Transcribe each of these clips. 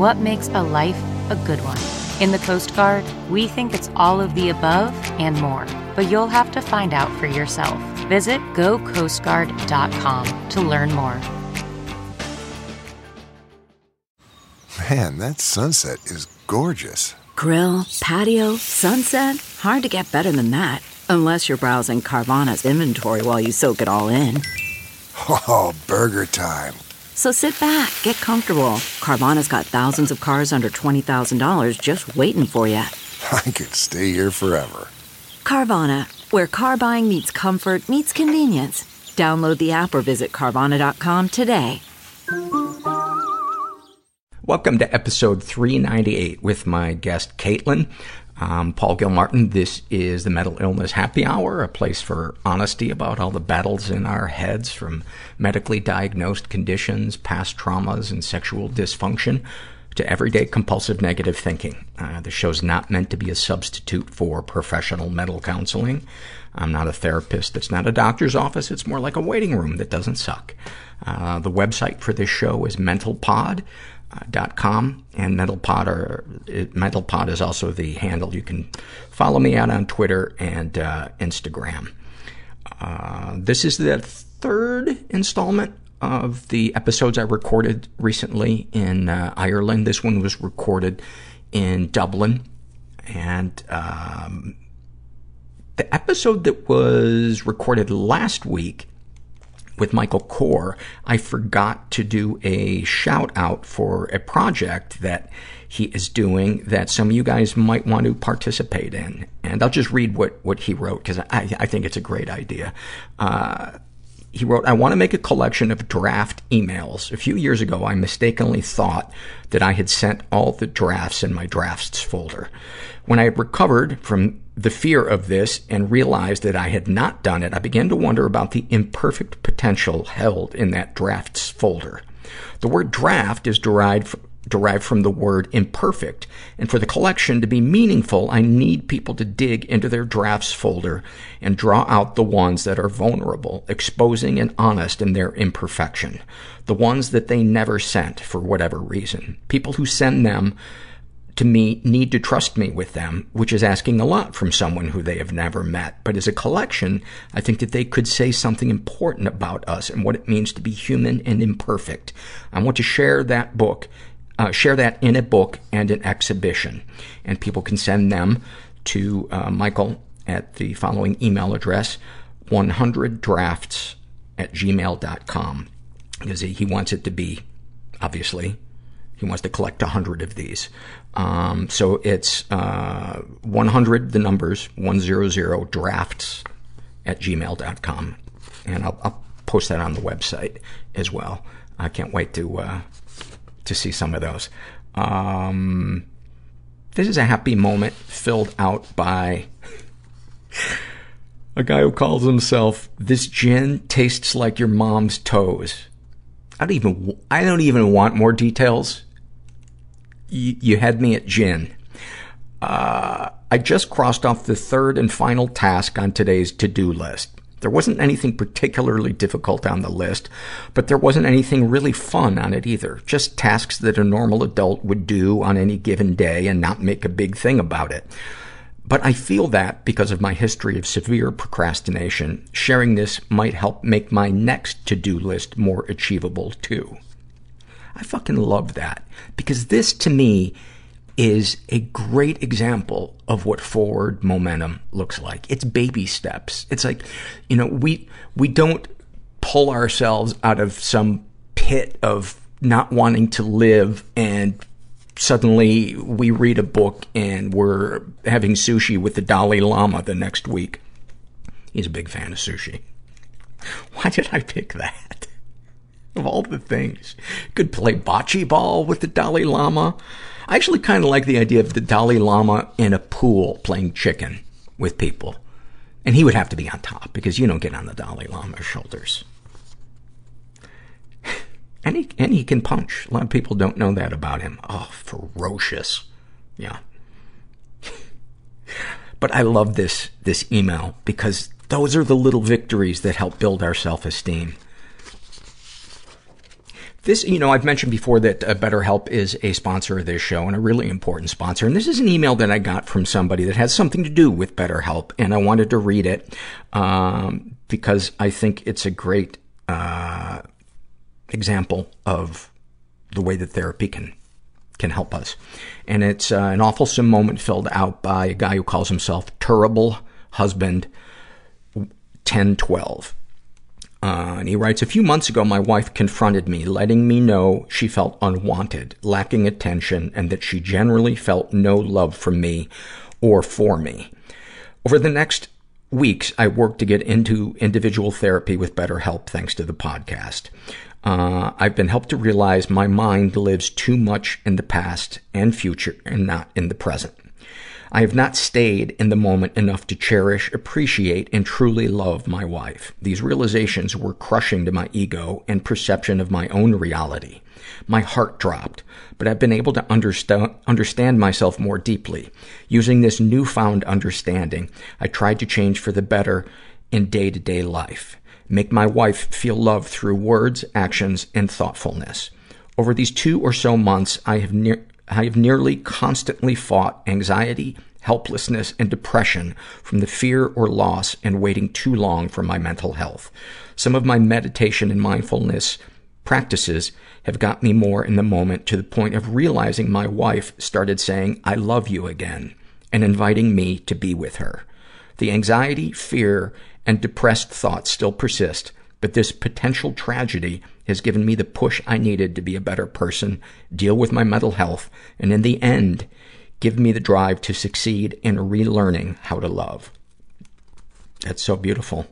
what makes a life a good one? In the Coast Guard, we think it's all of the above and more, but you'll have to find out for yourself. Visit gocoastguard.com to learn more. Man, that sunset is gorgeous. Grill, patio, sunset. Hard to get better than that. Unless you're browsing Carvana's inventory while you soak it all in. Oh, burger time. So sit back, get comfortable. Carvana's got thousands of cars under $20,000 just waiting for you. I could stay here forever. Carvana, where car buying meets comfort, meets convenience. Download the app or visit Carvana.com today. Welcome to episode 398 with my guest, Caitlin. Um, Paul Gilmartin. This is the Mental Illness Happy Hour, a place for honesty about all the battles in our heads from medically diagnosed conditions, past traumas, and sexual dysfunction to everyday compulsive negative thinking. Uh, the show's not meant to be a substitute for professional mental counseling. I'm not a therapist. It's not a doctor's office. It's more like a waiting room that doesn't suck. Uh, the website for this show is mentalpod dot com and mentalpod are is also the handle. You can follow me out on twitter and uh, instagram. Uh, this is the third installment of the episodes i recorded recently in uh, ireland. This one was recorded in dublin. And um, the episode that was recorded last week with Michael Corr, I forgot to do a shout out for a project that he is doing that some of you guys might want to participate in. And I'll just read what, what he wrote because I, I think it's a great idea. Uh, he wrote, I want to make a collection of draft emails. A few years ago, I mistakenly thought that I had sent all the drafts in my drafts folder. When I recovered from the fear of this and realized that I had not done it, I began to wonder about the imperfect potential held in that drafts folder. The word draft is derived derived from the word imperfect. And for the collection to be meaningful, I need people to dig into their drafts folder and draw out the ones that are vulnerable, exposing and honest in their imperfection. The ones that they never sent for whatever reason. People who send them to me need to trust me with them, which is asking a lot from someone who they have never met. But as a collection, I think that they could say something important about us and what it means to be human and imperfect. I want to share that book share that in a book and an exhibition. And people can send them to uh, Michael at the following email address, 100drafts at gmail.com. Because he wants it to be, obviously, he wants to collect 100 of these. Um, so it's uh, 100, the numbers, 100 drafts at gmail.com. And I'll, I'll post that on the website as well. I can't wait to uh, to see some of those. Um, this is a happy moment filled out by a guy who calls himself, this gin tastes like your mom's toes. I don't even, I don't even want more details. You, had me at gin. Uh, I just crossed off the third and final task on today's to-do list. There wasn't anything particularly difficult on the list, but there wasn't anything really fun on it either. Just tasks that a normal adult would do on any given day and not make a big thing about it. But I feel that because of my history of severe procrastination, sharing this might help make my next to-do list more achievable too. I fucking love that. Because this to me is a great example of what forward momentum looks like. It's baby steps. It's like, you know, we, we don't pull ourselves out of some pit of not wanting to live and suddenly we read a book and we're having sushi with the Dalai Lama the next week. He's a big fan of sushi. Why did I pick that? Of all the things. Could play bocce ball with the Dalai Lama. I actually kind of like the idea of the Dalai Lama in a pool playing chicken with people. And he would have to be on top because you don't get on the Dalai Lama's shoulders. And he, and he can punch. A lot of people don't know that about him. Oh, ferocious. Yeah. but I love this, this email because those are the little victories that help build our self-esteem. This, you know, I've mentioned before that uh, BetterHelp is a sponsor of this show and a really important sponsor. And this is an email that I got from somebody that has something to do with BetterHelp, and I wanted to read it um, because I think it's a great uh, example of the way that therapy can can help us. And it's uh, an awful moment filled out by a guy who calls himself Terrible Husband 1012. Uh, and he writes, a few months ago, my wife confronted me, letting me know she felt unwanted, lacking attention, and that she generally felt no love from me or for me. Over the next weeks, I worked to get into individual therapy with BetterHelp thanks to the podcast. Uh, I've been helped to realize my mind lives too much in the past and future and not in the present. I have not stayed in the moment enough to cherish, appreciate, and truly love my wife. These realizations were crushing to my ego and perception of my own reality. My heart dropped, but I've been able to understand, understand myself more deeply. Using this newfound understanding, I tried to change for the better in day to day life make my wife feel love through words, actions, and thoughtfulness. Over these two or so months, I have, I have nearly constantly fought anxiety, helplessness, and depression from the fear or loss and waiting too long for my mental health. Some of my meditation and mindfulness practices have got me more in the moment to the point of realizing my wife started saying, I love you again, and inviting me to be with her. The anxiety, fear, and depressed thoughts still persist, but this potential tragedy has given me the push I needed to be a better person, deal with my mental health, and in the end, give me the drive to succeed in relearning how to love. That's so beautiful.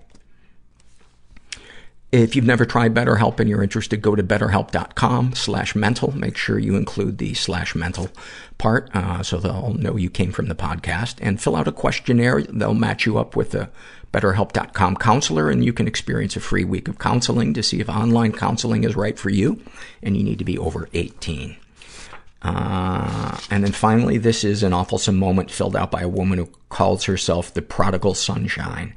If you've never tried BetterHelp and you're interested, go to betterhelp.com slash mental. Make sure you include the slash mental part, uh, so they'll know you came from the podcast. And fill out a questionnaire. They'll match you up with a BetterHelp.com counselor, and you can experience a free week of counseling to see if online counseling is right for you, and you need to be over 18. Uh, and then finally, this is an awful moment filled out by a woman who calls herself the prodigal sunshine.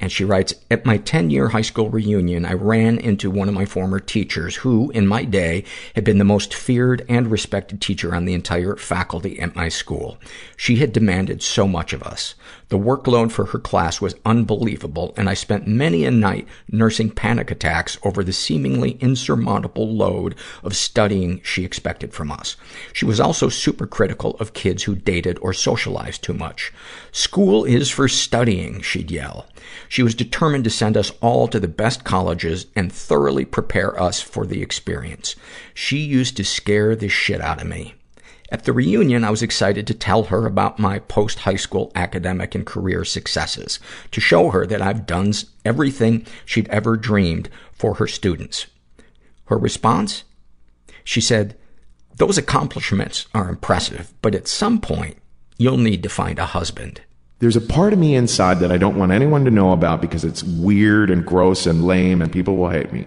And she writes, At my 10-year high school reunion, I ran into one of my former teachers who, in my day, had been the most feared and respected teacher on the entire faculty at my school. She had demanded so much of us. The workload for her class was unbelievable, and I spent many a night nursing panic attacks over the seemingly insurmountable load of studying she expected from us. She was also super critical of kids who dated or socialized too much. School is for studying, she'd yell. She was determined to send us all to the best colleges and thoroughly prepare us for the experience. She used to scare the shit out of me. At the reunion, I was excited to tell her about my post-high school academic and career successes, to show her that I've done everything she'd ever dreamed for her students. Her response? She said, those accomplishments are impressive, but at some point, you'll need to find a husband. There's a part of me inside that I don't want anyone to know about because it's weird and gross and lame and people will hate me.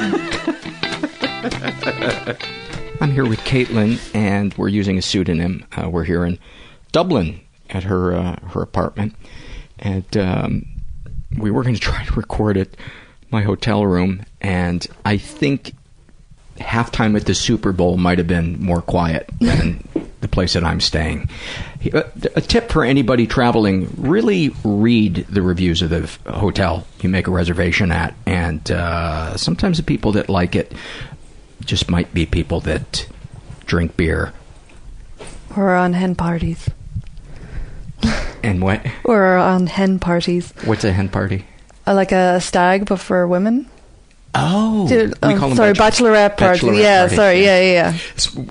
I'm here with Caitlin, and we're using a pseudonym. Uh, we're here in Dublin at her uh, her apartment, and um, we were going to try to record at my hotel room. And I think halftime at the Super Bowl might have been more quiet than the place that I'm staying. Uh, A tip for anybody traveling: really read the reviews of the hotel you make a reservation at, and uh, sometimes the people that like it just might be people that drink beer Or on hen parties. and what? Or on hen parties. What's a hen party? Uh, like a stag, but for women. Oh, Dude, we um, call them sorry, bachelor- bachelorette party. bachelorette yeah, parties, sorry, yeah, yeah, yeah.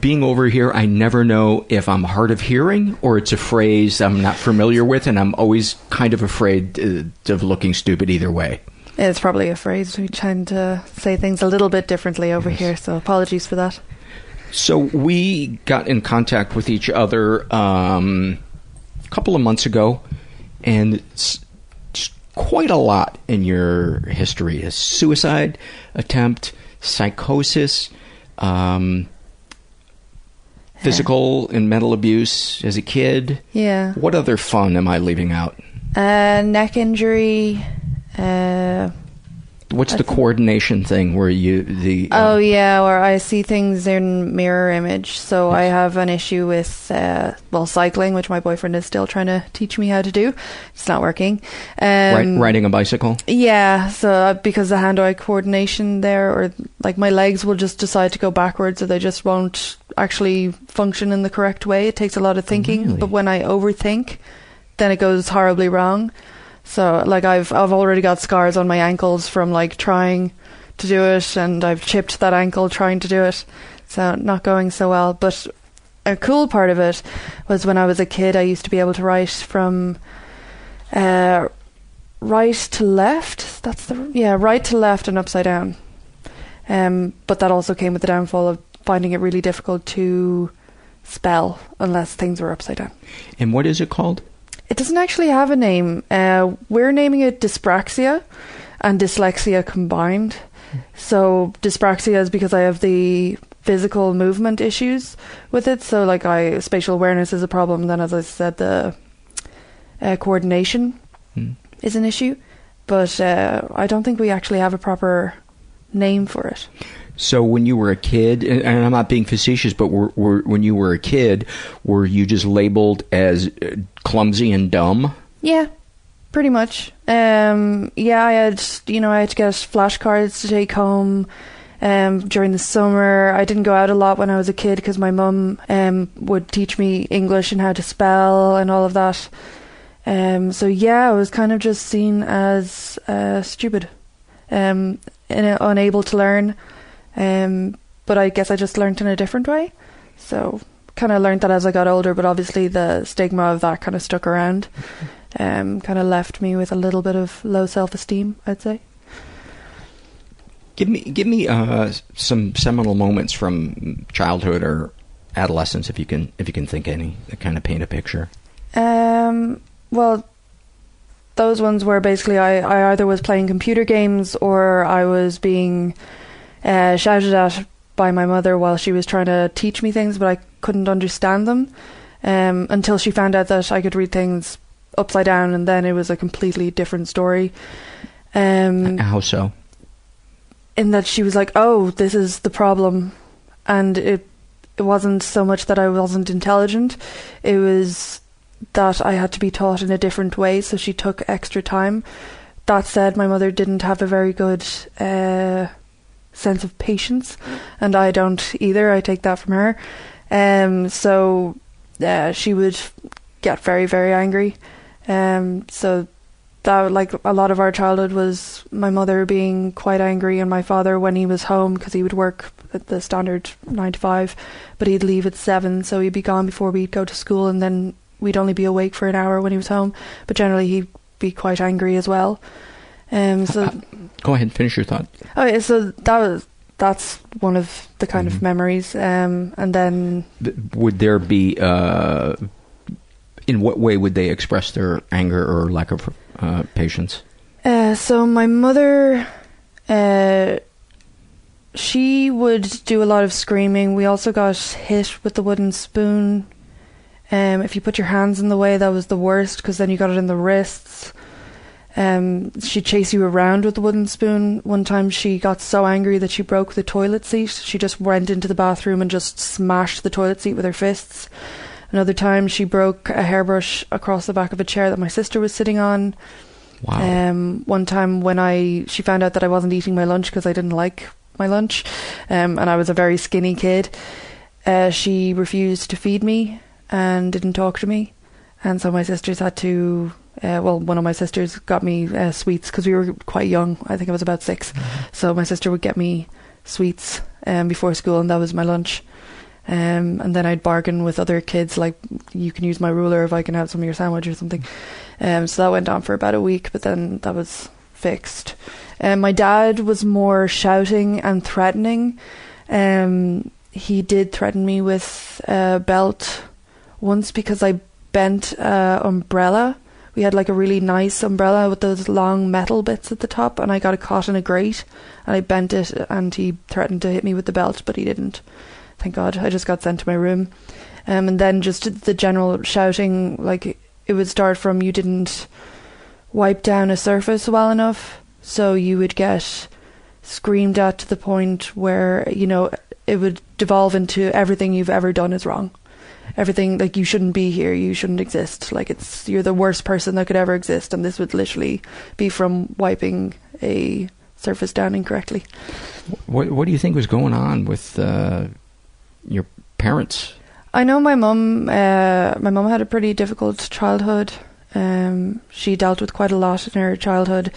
being over here, I never know if I'm hard of hearing or it's a phrase I'm not familiar with, and I'm always kind of afraid uh, of looking stupid either way. It's probably a phrase. We tend to say things a little bit differently over here, so apologies for that. So we got in contact with each other um, a couple of months ago, and quite a lot in your history: a suicide attempt, psychosis, um, physical and mental abuse as a kid. Yeah. What other fun am I leaving out? Uh, neck injury. Uh, What's the coordination thing where you the uh, oh yeah, where I see things in mirror image. So I have an issue with uh, well cycling, which my boyfriend is still trying to teach me how to do. It's not working. Um, ri- riding a bicycle? Yeah, so uh, because the hand-eye coordination there, or like my legs will just decide to go backwards, or they just won't actually function in the correct way. It takes a lot of thinking, Really? but when I overthink, then it goes horribly wrong. So like I've I've already got scars on my ankles from like trying to do it, and I've chipped that ankle trying to do it. So not going so well, but. A cool part of it was when I was a kid, I used to be able to write from uh, right to left. That's the yeah, right to left and upside down. Um, but that also came with the downfall of finding it really difficult to spell unless things were upside down. And what is it called? It doesn't actually have a name. Uh, we're naming it dyspraxia and dyslexia combined. So dyspraxia is because I have the physical movement issues with it. So like I spatial awareness is a problem. Then as I said, the uh, coordination Hmm. is an issue. But uh, I don't think we actually have a proper name for it. So when you were a kid, and I'm not being facetious, but were, were, when you were a kid, were you just labeled as uh, clumsy and dumb? Yeah, pretty much. Um, yeah, I had you know I had to get flashcards to take home. Um, during the summer, I didn't go out a lot when I was a kid because my mum um would teach me English and how to spell and all of that. Um, so yeah, I was kind of just seen as uh, stupid, um, and unable to learn. Um, but I guess I just learnt in a different way. So kind of learned that as I got older, but obviously the stigma of that kind of stuck around. Um, kind of left me with a little bit of low self-esteem, I'd say. Give me give me uh, some seminal moments from childhood or adolescence, if you can if you can think any that kind of paint a picture. Um, well, those ones were basically I, I either was playing computer games or I was being uh, shouted at by my mother while she was trying to teach me things, but I couldn't understand them um, until she found out that I could read things upside down, and then it was a completely different story. Um, How so? in that she was like, "Oh, this is the problem," and it it wasn't so much that I wasn't intelligent; it was that I had to be taught in a different way. So she took extra time. That said, my mother didn't have a very good uh, sense of patience, and I don't either. I take that from her. Um, so uh, she would get very, very angry. Um, so that like a lot of our childhood was my mother being quite angry and my father when he was home because he would work at the standard nine to five, but he'd leave at seven, so he'd be gone before we'd go to school, and then we'd only be awake for an hour when he was home. But generally, he'd be quite angry as well. Um, so Go ahead, finish your thought. Oh, yeah, so that was that's one of the kind Mm-hmm. of memories. Um, and then Would there be, uh, in what way would they express their anger or lack of uh, patience? Uh, so my mother, uh, she would do a lot of screaming. We also got hit with the wooden spoon. Um, if you put your hands in the way, that was the worst because then you got it in the wrists. Um, she'd chase you around with the wooden spoon. One time she got so angry that she broke the toilet seat. She just went into the bathroom and just smashed the toilet seat with her fists. Another time she broke a hairbrush across the back of a chair that my sister was sitting on. Wow. Um, one time when I she found out that I wasn't eating my lunch because I didn't like my lunch, um, and I was a very skinny kid. Uh, she refused to feed me and didn't talk to me, and so my sisters had to. Uh, well, one of my sisters got me uh, sweets because we were quite young. I think I was about 6 So my sister would get me sweets um, before school, and that was my lunch. Um, and then I'd bargain with other kids, like, you can use my ruler if I can have some of your sandwich or something. Um, so that went on for about a week, but then that was fixed. Um, my dad was more shouting and threatening. Um, he did threaten me with a belt once because I bent a umbrella. We had like a really nice umbrella with those long metal bits at the top, and I got it caught in a grate, and I bent it, and he threatened to hit me with the belt, but he didn't. Thank God. I just got sent to my room. Um, and then just the general shouting, like it would start from you didn't wipe down a surface well enough, so you would get screamed at to the point where you know it would devolve into everything you've ever done is wrong. Everything like you shouldn't be here, you shouldn't exist. Like it's you're the worst person that could ever exist, and this would literally be from wiping a surface down incorrectly. What What do you think was going on with uh, your parents? I know my mum. Uh, my mum had a pretty difficult childhood. Um, she dealt with quite a lot in her childhood,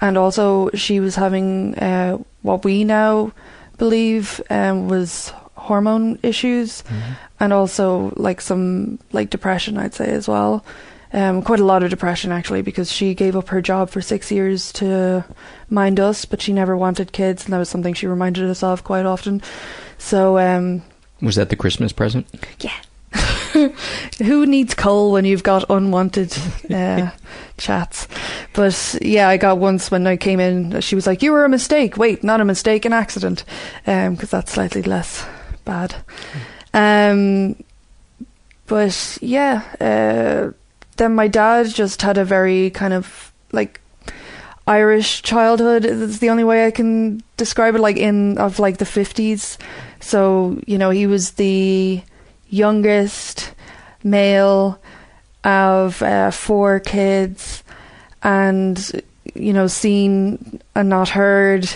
and also she was having uh, what we now believe um, was hormone issues, and also like some like depression. I'd say as well. Um, quite a lot of depression actually, because she gave up her job for six years to mind us, but she never wanted kids, and that was something she reminded us of quite often. So um, Was that the Christmas present? Yeah. Who needs coal when you've got unwanted uh, chats? But yeah, I got once when I came in, she was like, "You were a mistake." Wait, not a mistake, an accident, because that's slightly less bad. Um, but yeah, uh, then my dad just had a very kind of like Irish childhood. It's the only way I can describe it. Like in of like the fifties. So you know, he was the youngest male of uh, four kids, and you know, seen and not heard.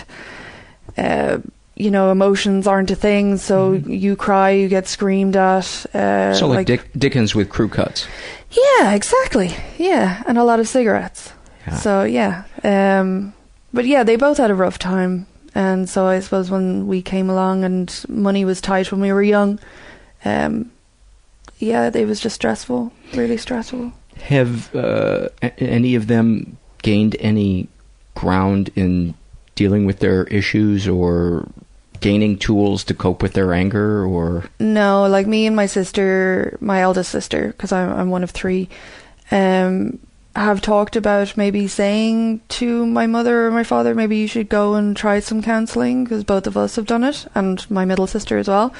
Uh, you know, emotions aren't a thing. So you cry, you get screamed at. Uh, so like, Dick, Dickens with crew cuts. yeah, exactly. Yeah, and a lot of cigarettes. Yeah. So yeah, um, but yeah, they both had a rough time, and so I suppose when we came along and money was tight when we were young, um, yeah, it was just stressful, really stressful. Have uh, any of them gained any ground in dealing with their issues or gaining tools to cope with their anger or No, like me and my sister, my eldest sister, because I'm I'm one of three, um, have talked about maybe saying to my mother or my father, maybe you should go and try some counselling because both of us have done it, and my middle sister as well.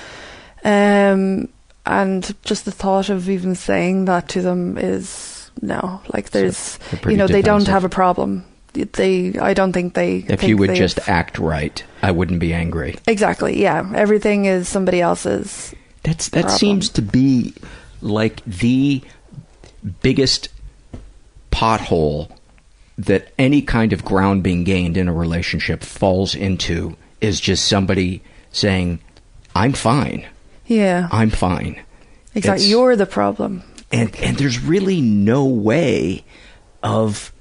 Um, and just the thought of even saying that to them is no, like there's, they're you know, they don't have a problem. They, I don't think they. if think you would just act right i wouldn't be angry exactly, yeah, everything is somebody else's. That's that problem. seems to be like the biggest pothole that any kind of ground being gained in a relationship falls into is just somebody saying, "I'm fine. Yeah, I'm fine." exactly. It's- You're the problem. and and there's really no way of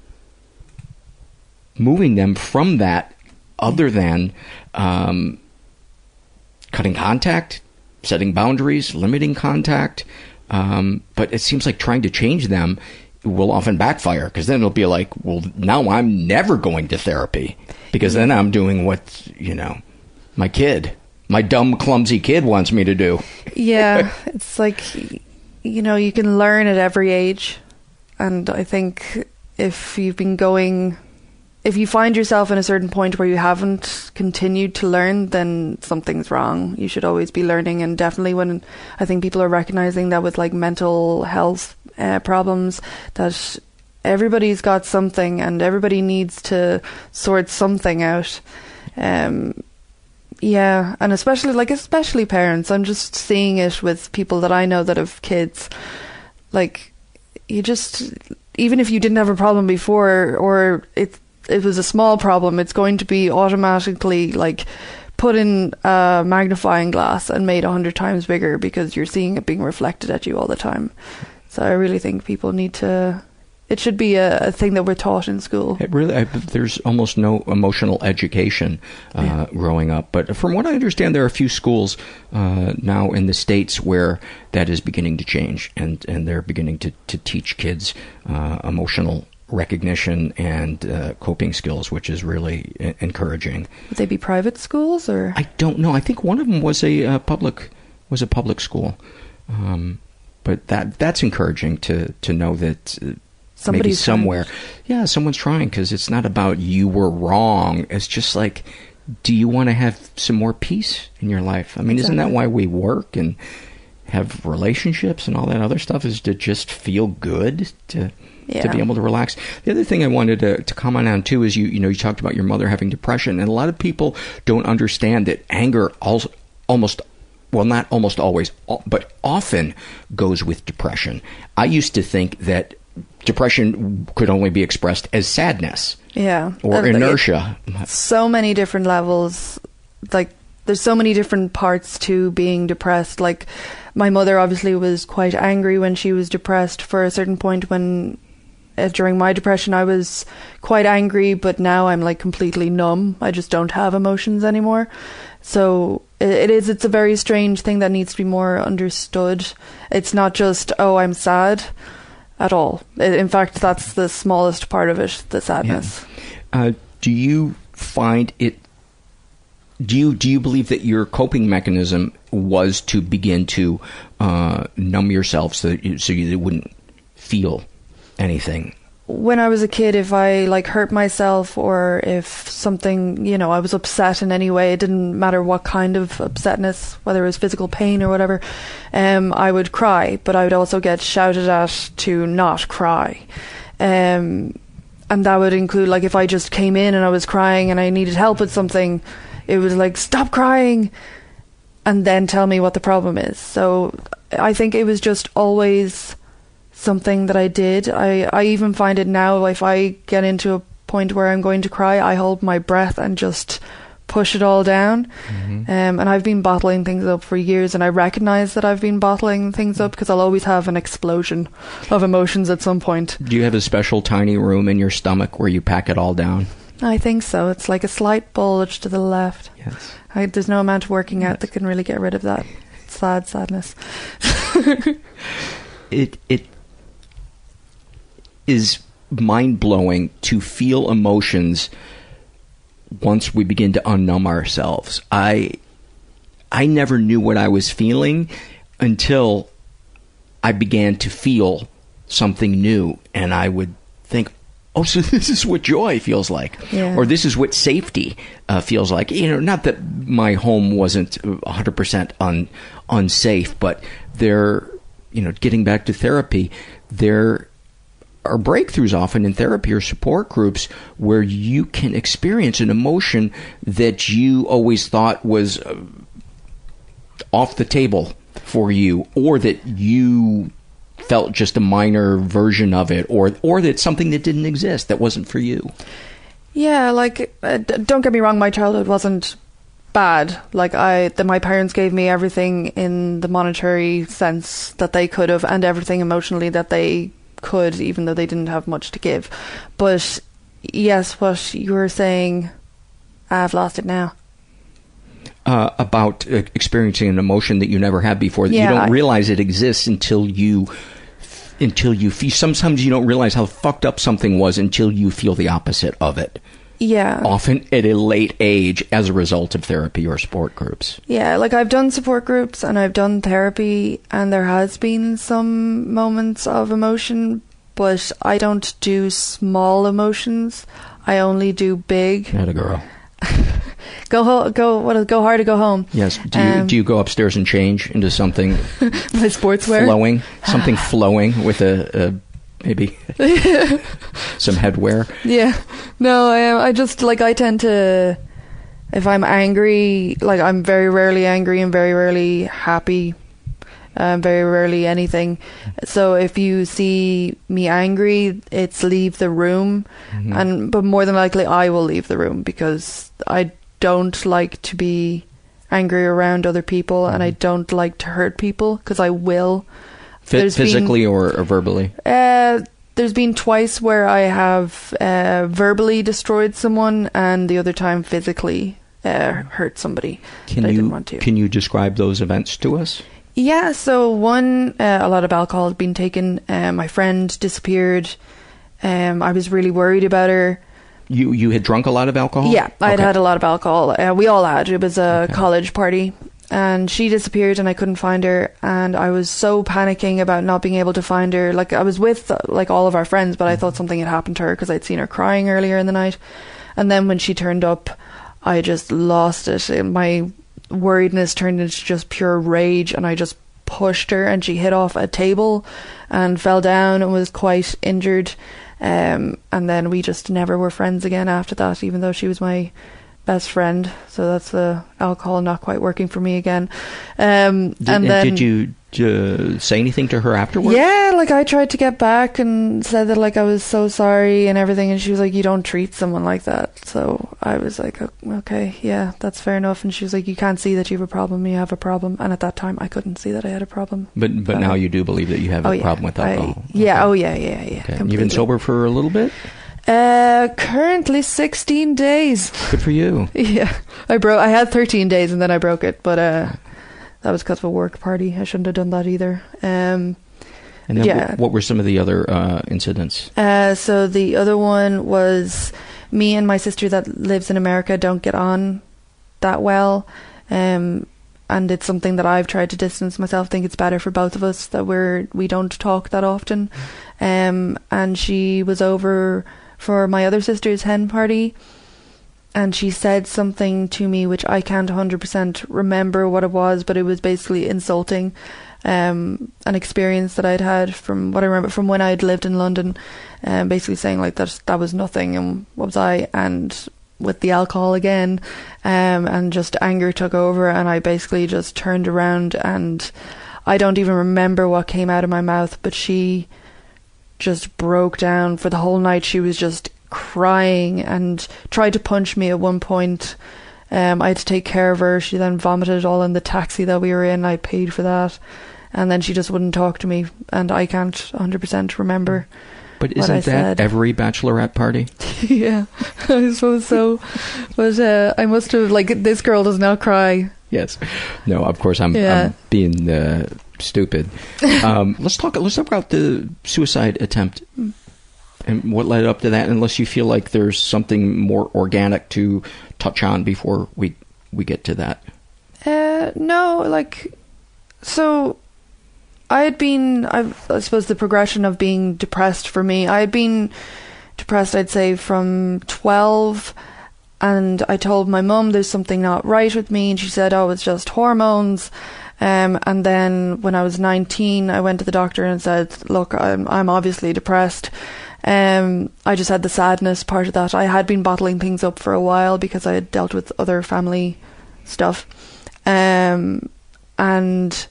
moving them from that other than um, cutting contact, setting boundaries, limiting contact. Um, but it seems like trying to change them will often backfire because then it'll be like, well, now I'm never going to therapy because then I'm doing what, you know, my kid, my dumb, clumsy kid wants me to do. yeah, it's like you know, you can learn at every age. And I think if you've been going if you find yourself in a certain point where you haven't continued to learn, then something's wrong. You should always be learning, and definitely when I think people are recognizing that with like mental health uh, problems, that everybody's got something, and everybody needs to sort something out. Um, yeah, and especially like especially parents. I'm just seeing it with people that I know that have kids. Like you just even if you didn't have a problem before or it it was a small problem, it's going to be automatically like put in a magnifying glass and made a hundred times bigger because you're seeing it being reflected at you all the time. So I really think people need to it should be a, a, thing that we're taught in school. It really, I, there's almost no emotional education uh, yeah. growing up. But from what I understand, there are a few schools uh, now in the states where that is beginning to change, and and they're beginning to to teach kids uh, emotional recognition and uh, coping skills, which is really I- encouraging. Would they be private schools or? I don't know. I think one of them was a uh, public was a public school. Um, but that that's encouraging to to know that uh, Somebody's maybe somewhere. Trying. Yeah, someone's trying because it's not about you were wrong. It's just like, do you want to have some more peace in your life? I mean, exactly. isn't that why we work and have relationships and all that other stuff? Is to just feel good to. Yeah. To be able to relax. The other thing I wanted to, to comment on too is you you know you talked about your mother having depression, and a lot of people don't understand that anger also almost well, not almost always, but often goes with depression. I used to think that depression could only be expressed as sadness. Yeah. Or inertia. so many different levels. Like, there's so many different parts to being depressed. Like, my mother obviously was quite angry when she was depressed for a certain point when. Uh, during my depression, I was quite angry, but now I'm like completely numb. I just don't have emotions anymore. So it, is. It's a very strange thing that needs to be more understood. It's not just oh, I'm sad at all. In fact, that's the smallest part of it, the sadness. Yeah. Uh, do you find it? Do you do you believe that your coping mechanism was to begin to uh, numb yourself so that you, so you wouldn't feel anything when I was a kid, if I like hurt myself or if something, you know, I was upset in any way, it didn't matter what kind of upsetness, whether it was physical pain or whatever, um, I would cry, but I would also get shouted at to not cry. Um, and that would include like if I just came in and I was crying and I needed help with something, it was like, stop crying and then tell me what the problem is. So I think it was just always something that I did. I, I even find it now if I get into a point where I'm going to cry, I hold my breath and just push it all down. Mm-hmm. Um, and I've been bottling things up for years, and I recognize that I've been bottling things up because I'll always have an explosion of emotions at some point. Do you have a special tiny room in your stomach where you pack it all down? I think so. It's like a slight bulge to the left. Yes. I, there's no amount of working out yes. that can really get rid of that sad sadness. it it is mind blowing to feel emotions once we begin to unnumb ourselves. I I never knew what I was feeling until I began to feel something new and I would think, oh, so this is what joy feels like, yeah. or this is what safety uh, feels like. You know, not that my home wasn't 100% un, unsafe, but there, you know, getting back to therapy, there are breakthroughs often in therapy or support groups where you can experience an emotion that you always thought was uh, off the table for you or that you felt just a minor version of it or or that something that didn't exist that wasn't for you. Yeah like uh, don't get me wrong my childhood wasn't bad. Like i that my parents gave me everything in the monetary sense that they could have and everything emotionally that they could, even though they didn't have much to give. But yes, what you were saying, I've lost it now. Uh, about uh, experiencing an emotion that you never had before that yeah, you don't I, realize it exists until you until you feel. Sometimes you don't realize how fucked up something was until you feel the opposite of it. Yeah. Often at a late age as a result of therapy or sport groups. Yeah, like I've done support groups and I've done therapy, and there has been some moments of emotion, but I don't do small emotions. I only do big. Not a girl. Go ho- go what go hard to go home. Yes. Do you Um, do you go upstairs and change into something My sportswear. flowing, something flowing with a, a maybe some headwear? Yeah. No, I I just like I tend to if I'm angry, like I'm very rarely angry and very rarely happy. Um, very rarely anything. So if you see me angry, it's leave the room, Mm-hmm. and but more than likely I will leave the room because I don't like to be angry around other people, and I Mm-hmm. don't like to hurt people because I will. Phy- There's been- physically or, or verbally? uh, there's been twice where I have uh, verbally destroyed someone, and the other time physically uh, hurt somebody. Can you didn't want to. can you describe those events to us? Yeah, so one, uh, a lot of alcohol had been taken. Uh, my friend disappeared. Um, I was really worried about her. You you had drunk a lot of alcohol? Yeah, I had Okay. had a lot of alcohol. Uh, we all had. It was a college party. And she disappeared and I couldn't find her. And I was so panicking about not being able to find her. Like, I was with, like, all of our friends, but I thought something had happened to her because I'd seen her crying earlier in the night. And then when she turned up, I just lost it. My worriedness turned into just pure rage. And I just pushed her and she hit off a table and fell down and was quite injured. Um, and then we just never were friends again after that, even though she was my best friend. So that's the alcohol not quite working for me again. Um, Did, and then did you uh, say anything to her afterwards? yeah, like I tried to get back and said that like I was so sorry and everything, and she was like, "You don't treat someone like that." So I was like, "Okay, yeah, that's fair enough." And she was like, "You can't see that you have a problem. You have a problem." And at that time, I couldn't see that I had a problem. But but now you do believe that you have Oh, a yeah. problem with I- alcohol. yeah. Oh yeah. Yeah. Yeah. Okay. You've been sober for a little bit. Uh, currently 16 days. Good for you. Yeah, I broke. I had 13 days and then I broke it, but uh, that was because of a work party. I shouldn't have done that either. Um, And yeah. what, what were some of the other uh, incidents? Uh, so the other one was me and my sister that lives in America don't get on that well. Um, and it's something that I've tried to distance myself. think it's better for both of us that we're we don't talk that often. Um, and she was over for my other sister's hen party, and she said something to me which I can't 100% remember what it was, but it was basically insulting um, an experience that I'd had from what I remember from when I'd lived in London, um, basically saying like that that was nothing and what was I? And with the alcohol again, um, and just anger took over and I basically just turned around and I don't even remember what came out of my mouth, but she just broke down for the whole night. She was just crying and tried to punch me at one point. Um, I had to take care of her. She then vomited all in the taxi that we were in. I paid for that. And then she just wouldn't talk to me. And I can't 100% remember. But isn't that said. every bachelorette party? yeah, I suppose so. But uh, I must have, like, this girl does not cry. Yes. No, of course I'm, Yeah. I'm being uh, stupid. Um, let's talk. Let's talk about the suicide attempt and what led up to that. Unless you feel like there's something more organic to touch on before we we get to that. Uh, no, like, so I had been, I, I suppose the progression of being depressed for me, I had been depressed, I'd say, from 12, and I told my mum there's something not right with me, and she said, oh, it's just hormones. Um, and then when I was 19, I went to the doctor and said, look, I'm, I'm obviously depressed. Um, I just had the sadness part of that. I had been bottling things up for a while because I had dealt with other family stuff. Um, and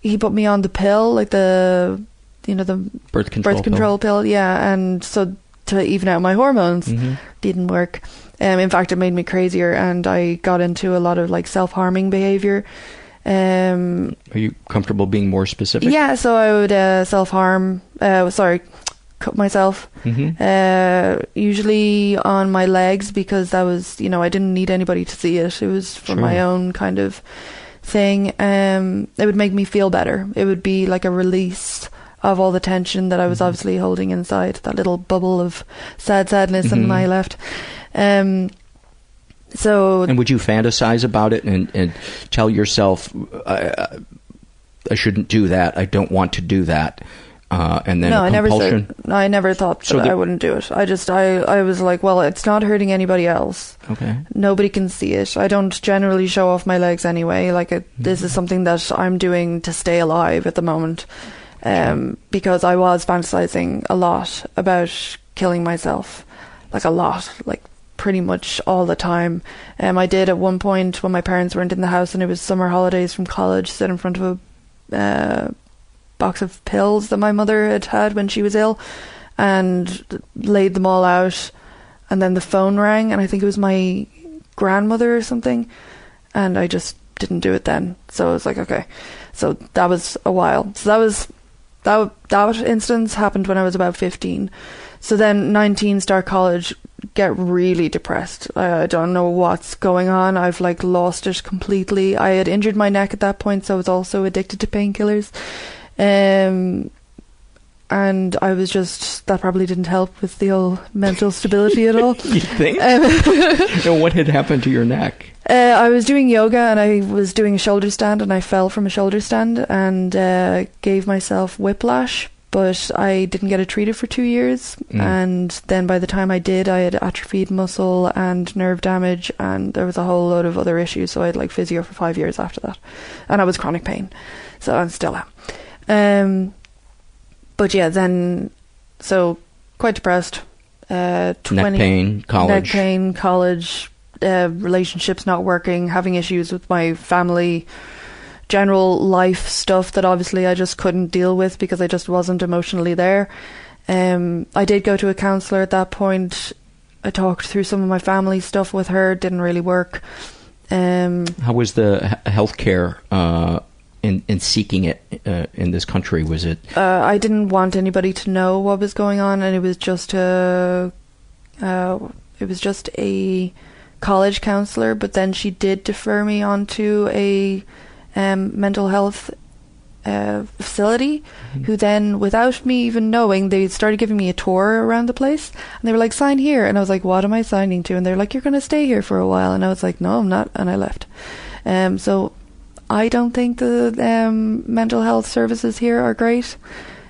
he put me on the pill, like the, you know, the Birth control birth control pill. Yeah, and so to even out my hormones Mhm. didn't work. Um, in fact, it made me crazier, and I got into a lot of like self harming behavior. Um, Are you comfortable being more specific? yeah, so I would uh, self harm. Uh, sorry, cut myself. Mhm. Uh, usually on my legs because that was, you know, I didn't need anybody to see it. It was for Sure. my own kind of thing. Um, it would make me feel better. It would be like a release of all the tension that I was obviously holding inside, that little bubble of sad sadness, and Mhm. I left. Um, so And would you fantasize about it and, and tell yourself, I, I- shouldn't do that, I don't want to do that, uh, and then no, I never compulsion? said. I never thought that So I wouldn't do it. I just, I, I was like, well, it's not hurting anybody else. Okay. Nobody can see it. I don't generally show off my legs anyway. Like, it, this Mm-hmm. is something that I'm doing to stay alive at the moment, um, because I was fantasizing a lot about killing myself, like a lot, like pretty much all the time. Um, I did at one point when my parents weren't in the house and it was summer holidays from college, sit in front of a uh, box of pills that my mother had had when she was ill and laid them all out. And then the phone rang, and I think it was my grandmother or something. And I just didn't do it then. So I was like, okay. So that was a while. So that was that that instance happened when I was about 15. So then 19 start college, get really depressed. I, I don't know what's going on. I've like lost it completely. I had injured my neck at that point, so I was also addicted to painkillers. Um and I was just that probably didn't help with the old mental stability at all. you think? Um, what had happened to your neck? Uh, I was doing yoga and I was doing a shoulder stand and I fell from a shoulder stand and uh, gave myself whiplash. But I didn't get it treated for two years, Mm. and then by the time I did, I had atrophied muscle and nerve damage, and there was a whole load of other issues. So I had like physio for five years after that, and I was chronic pain, so I'm still am. Um, but yeah, then so quite depressed. Uh, 20, pain, college. neck pain, college, uh, relationships not working, having issues with my family, general life stuff that obviously I just couldn't deal with because I just wasn't emotionally there. Um, I did go to a counselor at that point. I talked through some of my family stuff with her. Didn't really work. Um, How was the healthcare uh, in in seeking it uh, in this country? Was it uh, I didn't want anybody to know what was going on, and it was just a, uh, it was just a college counselor. But then she did defer me onto a um, mental health uh, facility, who then, without me even knowing, they started giving me a tour around the place, and they were like, "Sign here," and I was like, "What am I signing to?" And they're like, "You're going to stay here for a while," and I was like, "No, I'm not," and I left. Um, so I don't think the um, mental health services here are great.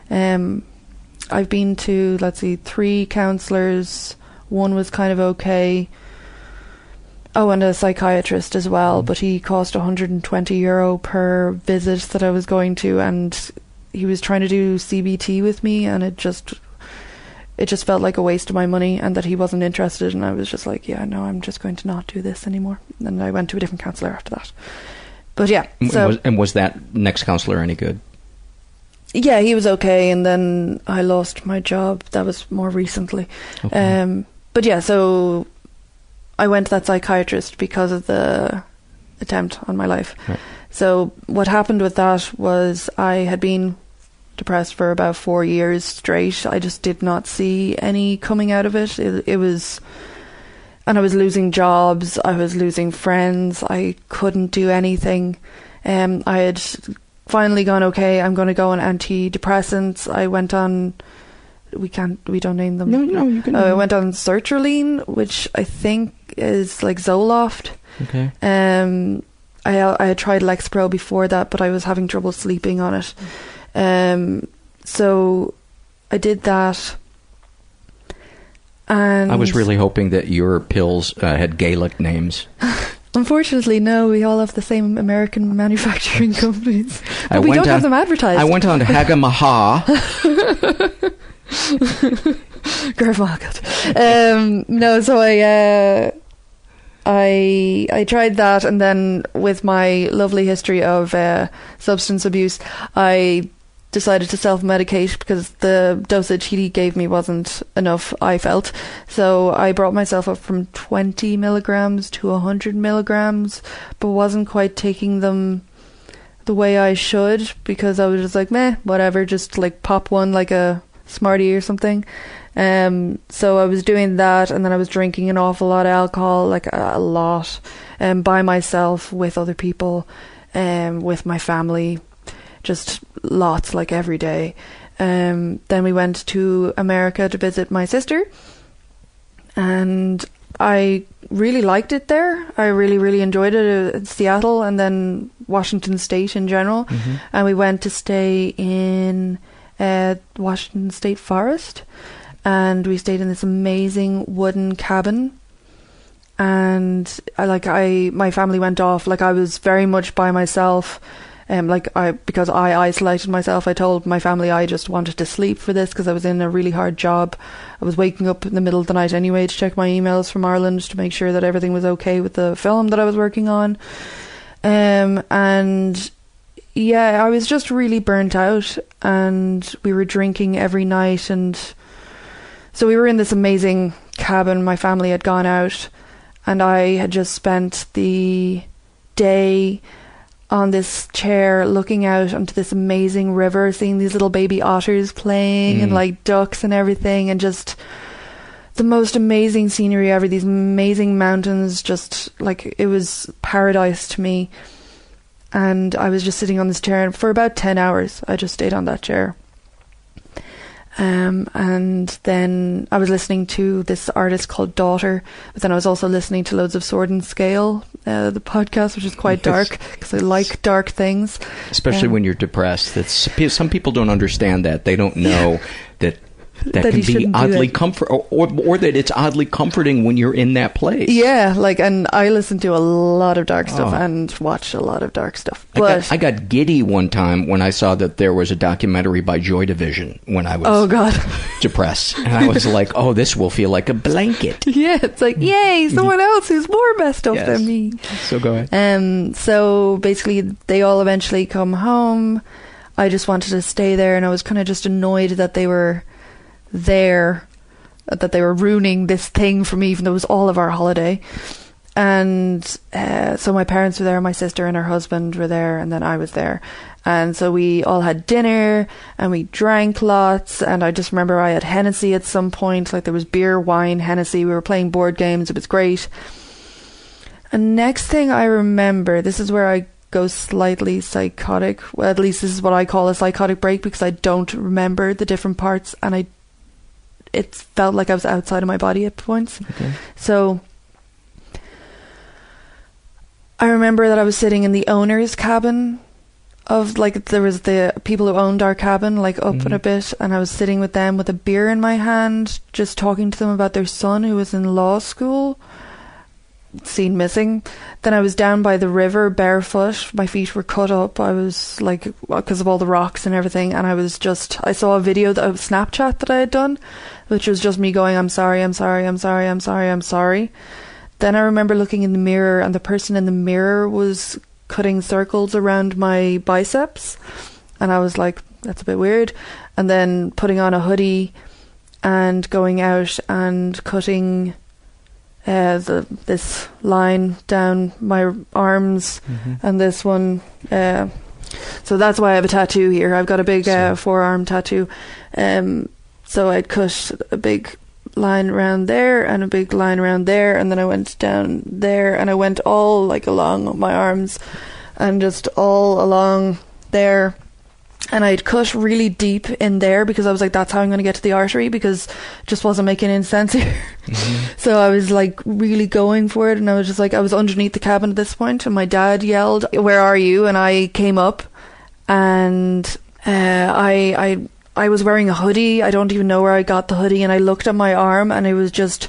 Um, I've been to, let's see, three counselors. One was kind of okay. Oh, and a psychiatrist as well, but he cost 120 euro per visit that I was going to, and he was trying to do CBT with me, and it just, it just felt like a waste of my money, and that he wasn't interested, and I was just like, yeah, no, I'm just going to not do this anymore. And I went to a different counselor after that. But yeah, and so was, and was that next counselor any good? yeah, he was okay, and then I lost my job. That was more recently. Okay. Um, but yeah, so I went to that psychiatrist because of the attempt on my life. Right. So what happened with that was I had been depressed for about four years straight. I just did not see any coming out of it. It, it was, and I was losing jobs. I was losing friends. I couldn't do anything. Um, I had finally gone okay. I'm going to go on antidepressants. I went on. We can't. We don't name them. No, no, you can Uh, I went on sertraline, which I think is like Zoloft. Okay. Um, I I had tried Lexapro before that, but I was having trouble sleeping on it. Um, so I did that. And I was really hoping that your pills uh, had Gaelic names. Unfortunately, no. We all have the same American manufacturing companies, but I we don't have them advertised. I went on Hagamaha. Garfunkel. Um, no, so I, uh, I, I tried that, and then with my lovely history of uh, substance abuse, I decided to self-medicate because the dosage he gave me wasn't enough. I felt so I brought myself up from 20 milligrams to 100 milligrams, but wasn't quite taking them the way I should because I was just like, meh, whatever, just like pop one like a Smartie or something. Um, so I was doing that, and then I was drinking an awful lot of alcohol, like a, a lot, um, by myself with other people, um, with my family, just lots, like every day. Um, then we went to America to visit my sister, and I really liked it there. I really, really enjoyed it. Uh, Seattle and then Washington State in general. Mhm. And we went to stay in uh, Washington State Forest, and we stayed in this amazing wooden cabin. And I like I my family went off like I was very much by myself. Um, like I because I isolated myself, I told my family I just wanted to sleep for this because I was in a really hard job. I was waking up in the middle of the night anyway to check my emails from Ireland to make sure that everything was okay with the film that I was working on. Um, and yeah, I was just really burnt out, and we were drinking every night, and so we were in this amazing cabin. My family had gone out, and I had just spent the day on this chair looking out onto this amazing river, seeing these little baby otters playing and Mm. like ducks and everything, and just the most amazing scenery ever. These amazing mountains, just like it was paradise to me. And I was just sitting on this chair, and for about 10 hours, I just stayed on that chair. Um, and then I was listening to this artist called Daughter, but then I was also listening to loads of Sword and Scale, uh, the podcast, which is quite dark because I like dark things. Especially Um, when you're depressed. That's some people don't understand that. They don't know that that, can be oddly comfort or, or or that it's oddly comforting when you're in that place. Yeah, like, and I listen to a lot of dark stuff Oh. and watch a lot of dark stuff. I got, I got giddy one time when I saw that there was a documentary by Joy Division when I was oh god, depressed, and I was like, "Oh, this will feel like a blanket." yeah, it's like yay, someone else who's more messed up Yes. than me. So go ahead. Um, so basically, they all eventually come home. I just wanted to stay there, and I was kind of just annoyed that they were there, that they were ruining this thing for me, even though it was all of our holiday. And uh, so my parents were there, my sister and her husband were there, and then I was there. And so we all had dinner and we drank lots. And I just remember I had Hennessy at some point, like there was beer, wine, Hennessy. We were playing board games. It was great. And next thing I remember, this is where I go slightly psychotic. Well, at least this is what I call a psychotic break because I don't remember the different parts, and I it felt like I was outside of my body at points. Okay. So I remember that I was sitting in the owner's cabin of like there was the people who owned our cabin like up in a mm-hmm. bit and I was sitting with them with a beer in my hand just talking to them about their son who was in law school seen missing then I was down by the river barefoot my feet were cut up I was like because of all the rocks and everything and I was just I saw a video that, of Snapchat that I had done which was just me going I'm sorry I'm sorry I'm sorry I'm sorry I'm sorry then I remember looking in the mirror, and the person in the mirror was cutting circles around my biceps. And I was like, that's a bit weird. And then putting on a hoodie and going out and cutting uh, the, this line down my arms Mhm. and this one. Uh, so that's why I have a tattoo here. I've got a big uh, forearm tattoo. Um, so I'd cut a big line around there and a big line around there, and then I went down there, and I went all like along my arms, and just all along there. And I'd cut really deep in there because I was like, that's how I'm going to get to the artery because it just wasn't making any sense here. So I was like really going for it, and I was just like, I was underneath the cabin at this point, and my dad yelled, "Where are you?" And I came up, and uh, I I I was wearing a hoodie. I don't even know where I got the hoodie, and I looked at my arm, and it was just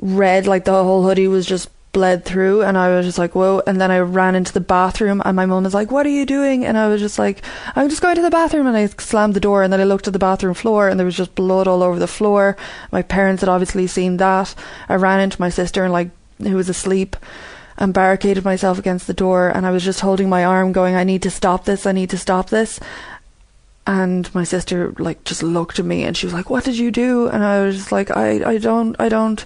red, like the whole hoodie was just bled through, and I was just like, whoa. And then I ran into the bathroom, and my mum was like, "What are you doing?" And I was just like, "I'm just going to the bathroom," and I slammed the door, and then I looked at the bathroom floor, and there was just blood all over the floor. My parents had obviously seen that. I ran into my sister, and like, who was asleep. And barricaded myself against the door, and I was just holding my arm, going, "I need to stop this! I need to stop this!" And my sister like just looked at me and she was like what did you do? And i was like i i don't i don't.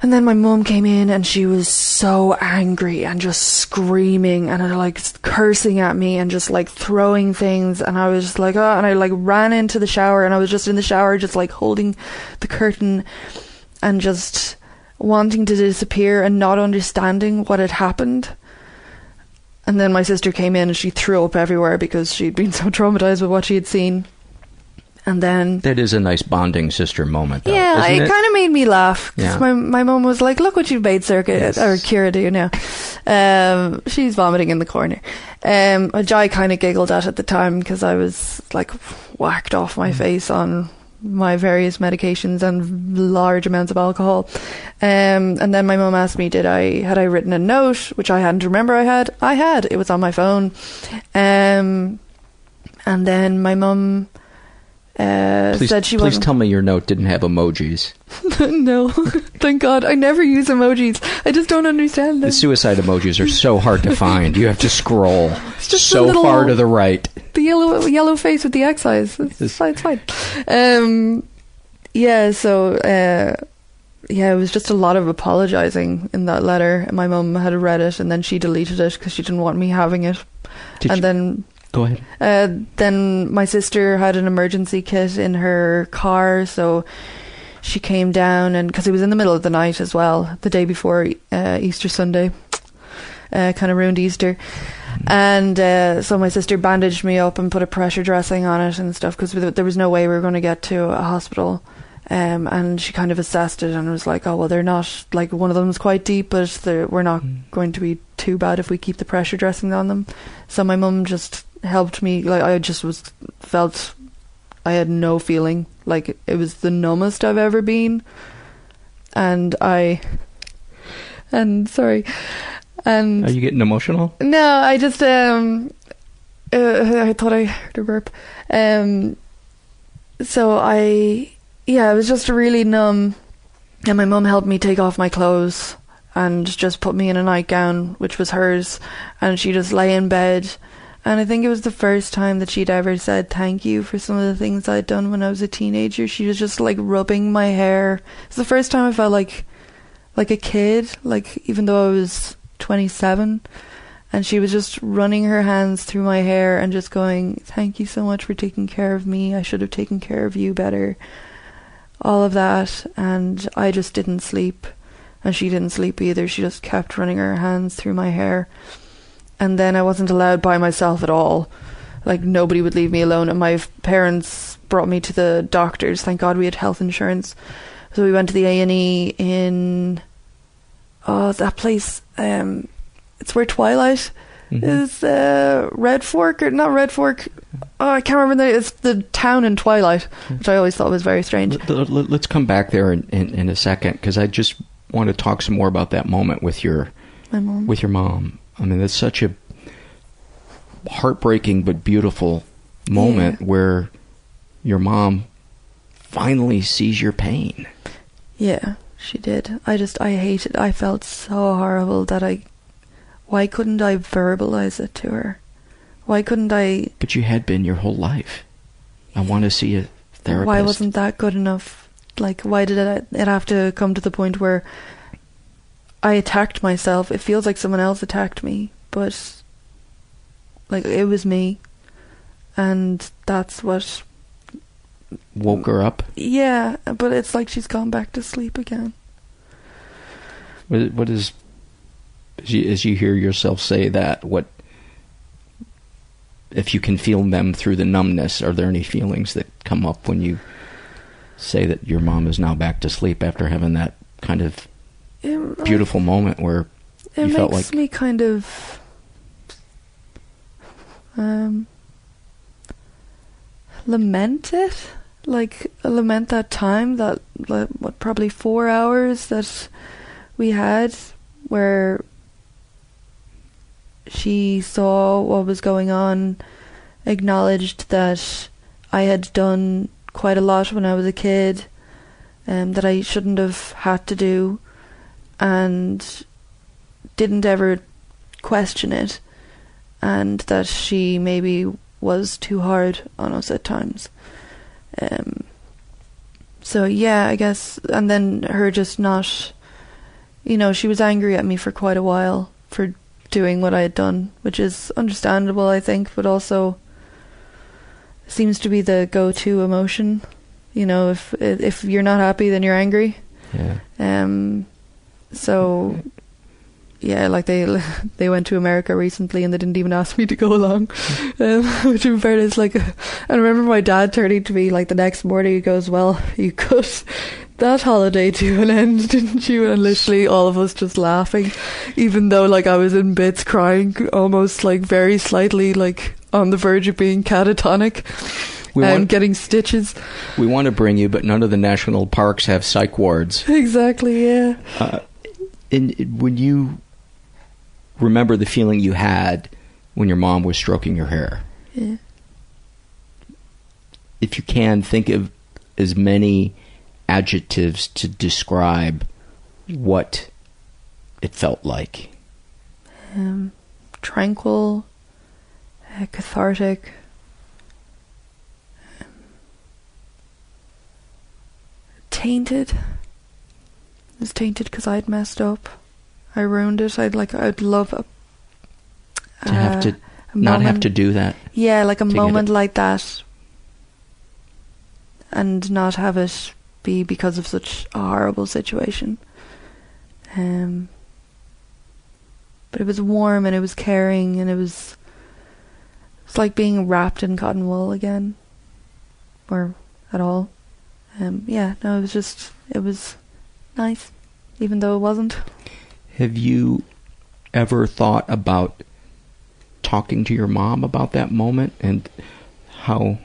And then my mum came in and she was so angry and just screaming and uh, like cursing at me and just like throwing things. And I was just like oh and I like ran into the shower and I was just in the shower just like holding the curtain and just wanting to disappear and not understanding what had happened And then my sister came in and she threw up everywhere because she'd been so traumatized with what she had seen. And then That is a nice bonding sister moment, though. yeah, it, it? kind of made me laugh because Yeah. my my mom was like, "Look what you've made Circuit or Kira do now." Um, she's vomiting in the corner. Um, which I kind of giggled at at the time because I was like whacked off Mm. my face on my various medications and large amounts of alcohol. Um, and then my mum asked me, "Did I had I written a note?" Which I hadn't remember. I had. I had. It was on my phone. Um, and then my mum. Uh, Please, said she please wasn't tell me your note didn't have emojis. no, thank God. I never use emojis. I just don't understand them. The suicide emojis are so hard to find. You have to scroll just so little- far to the right. The yellow yellow face with the X eyes. It's, fine, it's fine. Um, yeah. So uh, yeah, it was just a lot of apologizing in that letter. And my mum had read it, and then she deleted it because she didn't want me having it. Did and you- then Go ahead. uh, then my sister had an emergency kit in her car, so she came down and because it was in the middle of the night as well, the day before uh, Easter Sunday, uh, kind of ruined Easter. And uh, so my sister bandaged me up and put a pressure dressing on it and stuff because there was no way we were going to get to a hospital. Um, and she kind of assessed it and was like, "Oh well, they're not like one of them's quite deep, but we're not going to be too bad if we keep the pressure dressing on them." So my mum just helped me. Like I just was felt I had no feeling. Like it was the numbest I've ever been, and I and sorry, and Are you getting emotional? no, I just um, uh, I thought I heard a burp. Um, so I, yeah, it was just really numb, and my mum helped me take off my clothes and just put me in a nightgown, which was hers, and she just lay in bed. And I think it was the first time that she'd ever said thank you for some of the things I'd done when I was a teenager. She was just like rubbing my hair. It's the first time I felt like like a kid, like even though I was 27 and she was just running her hands through my hair and just going, "Thank you so much for taking care of me. I should have taken care of you better." All of that and I just didn't sleep and she didn't sleep either. She just kept running her hands through my hair. And then I wasn't allowed by myself at all. Like nobody would leave me alone and my parents brought me to the doctors. Thank God we had health insurance. So we went to the A&E in oh that place um it's where Twilight is uh Red Fork or not Red Fork oh I can't remember the it's the town in Twilight which I always thought was very strange Let- let- Let's come back there in, in, in a second because I just want to talk some more about that moment with your My mom. with your mom. I mean, that's such a heartbreaking but beautiful moment where your mom finally sees your pain. yeah she did I just I hated I felt so horrible that I why couldn't I verbalize it to her why couldn't I But you had been your whole life. I want to see a therapist. Why wasn't that good enough? Like, why did it, it have to come to the point where I attacked myself? It feels like someone else attacked me, but like it was me, and that's what. woke her up? Yeah, but it's like she's gone back to sleep again. What, what is as you, as you hear yourself say that? What if you can feel them through the numbness? Are there any feelings that come up when you say that your mom is now back to sleep after having that kind of It, beautiful moment where It you felt makes like me kind of um lament it, like lament that time that like, what probably four hours that we had where she saw what was going on, acknowledged that I had done quite a lot when I was a kid, um, that I shouldn't have had to do, and didn't ever question it, and that she maybe was too hard on us at times. Um, so yeah, I guess, and then her just not, you know, she was angry at me for quite a while for doing what I had done, which is understandable, I think, but also seems to be the go-to emotion. You know, if if you're not happy, then you're angry. Yeah. Um. So yeah, like they they went to America recently and they didn't even ask me to go along. Um, which in fairness, like, I remember my dad turning to me like the next morning. He goes, "Well, you cut that holiday to an end, didn't you?" And literally all of us just laughing, even though like I was in bits, crying, almost like very slightly like on the verge of being catatonic. We and want- getting stitches. We want to bring you, but none of the national parks have psych wards. Exactly, yeah. Uh, and when you remember the feeling you had when your mom was stroking your hair, Yeah. if you can, think of as many adjectives to describe what it felt like. Um, tranquil, uh, cathartic. um, Tainted. It was tainted because I'd messed up. I ruined it. I'd like. I'd love a. To have uh, to a not have to do that. Yeah, like a moment like that, and not have it be because of such a horrible situation. Um, but it was warm and it was caring and it was it's like being wrapped in cotton wool again, or at all. Um, yeah, no, it was just it was nice, even though it wasn't. Have you ever thought about talking to your mom about that moment and how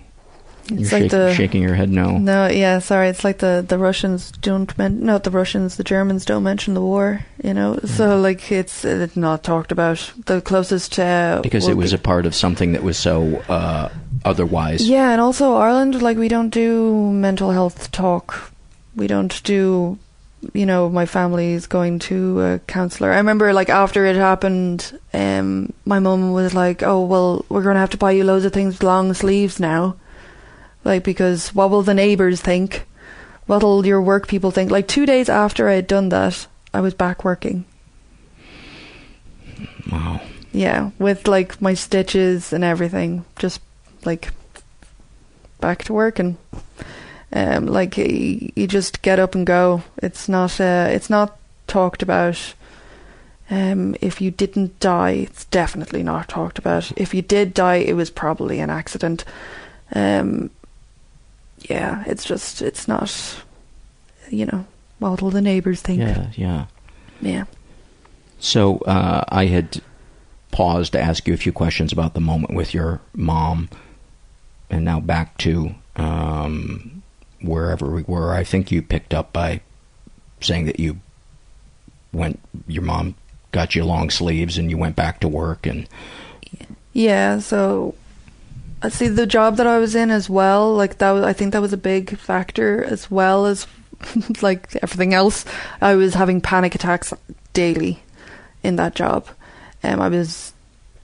you're It's like shak- the- shaking your head no? No, yeah, sorry. It's like the the Russians don't men- not the Russians, the Germans don't mention the war. You know, Mm. so like it's it's not talked about. The closest uh, Because it was be- a part of something that was so uh, otherwise. yeah, and also Ireland, like we don't do mental health talk. We don't do, you know, my family is going to a counselor. I remember like after it happened, um, my mum was like, "Oh well, we're going to have to buy you loads of things with long sleeves now." Like, because what will the neighbours think? What'll your work people think? Like, two days after I had done that, I was back working. Wow. Yeah, with like my stitches and everything. Just like back to work and um, like y- you just get up and go. It's not uh, it's not talked about. Um, if you didn't die, it's definitely not talked about. If you did die, it was probably an accident. Um, yeah, it's just it's not. You know, what will the neighbours think? Yeah, yeah. Yeah. So uh, I had paused to ask you a few questions about the moment with your mom, and now back to um, wherever we were. I think you picked up by saying that you went. Your mom got you long sleeves, and you went back to work. And Yeah, so I see the job that I was in as well, like that I think that was a big factor as well as like everything else. I was having panic attacks daily in that job. Um I was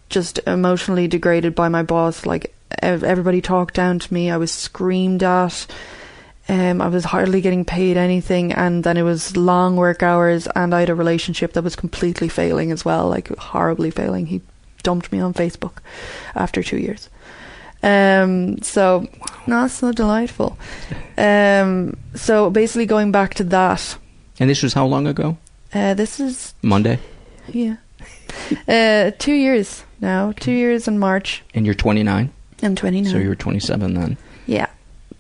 just emotionally degraded by my boss like everybody talked down to me. I was screamed at. Um, I was hardly getting paid anything, and then it was long work hours, and I had a relationship that was completely failing as well, like horribly failing. He dumped me on Facebook after two years. Um, so not so delightful. Um, so basically, going back to that, and this was how long ago? uh, this is Monday. yeah, uh, two years now. Two years in March. And you're 29. I'm 29. So you were 27 then. Yeah.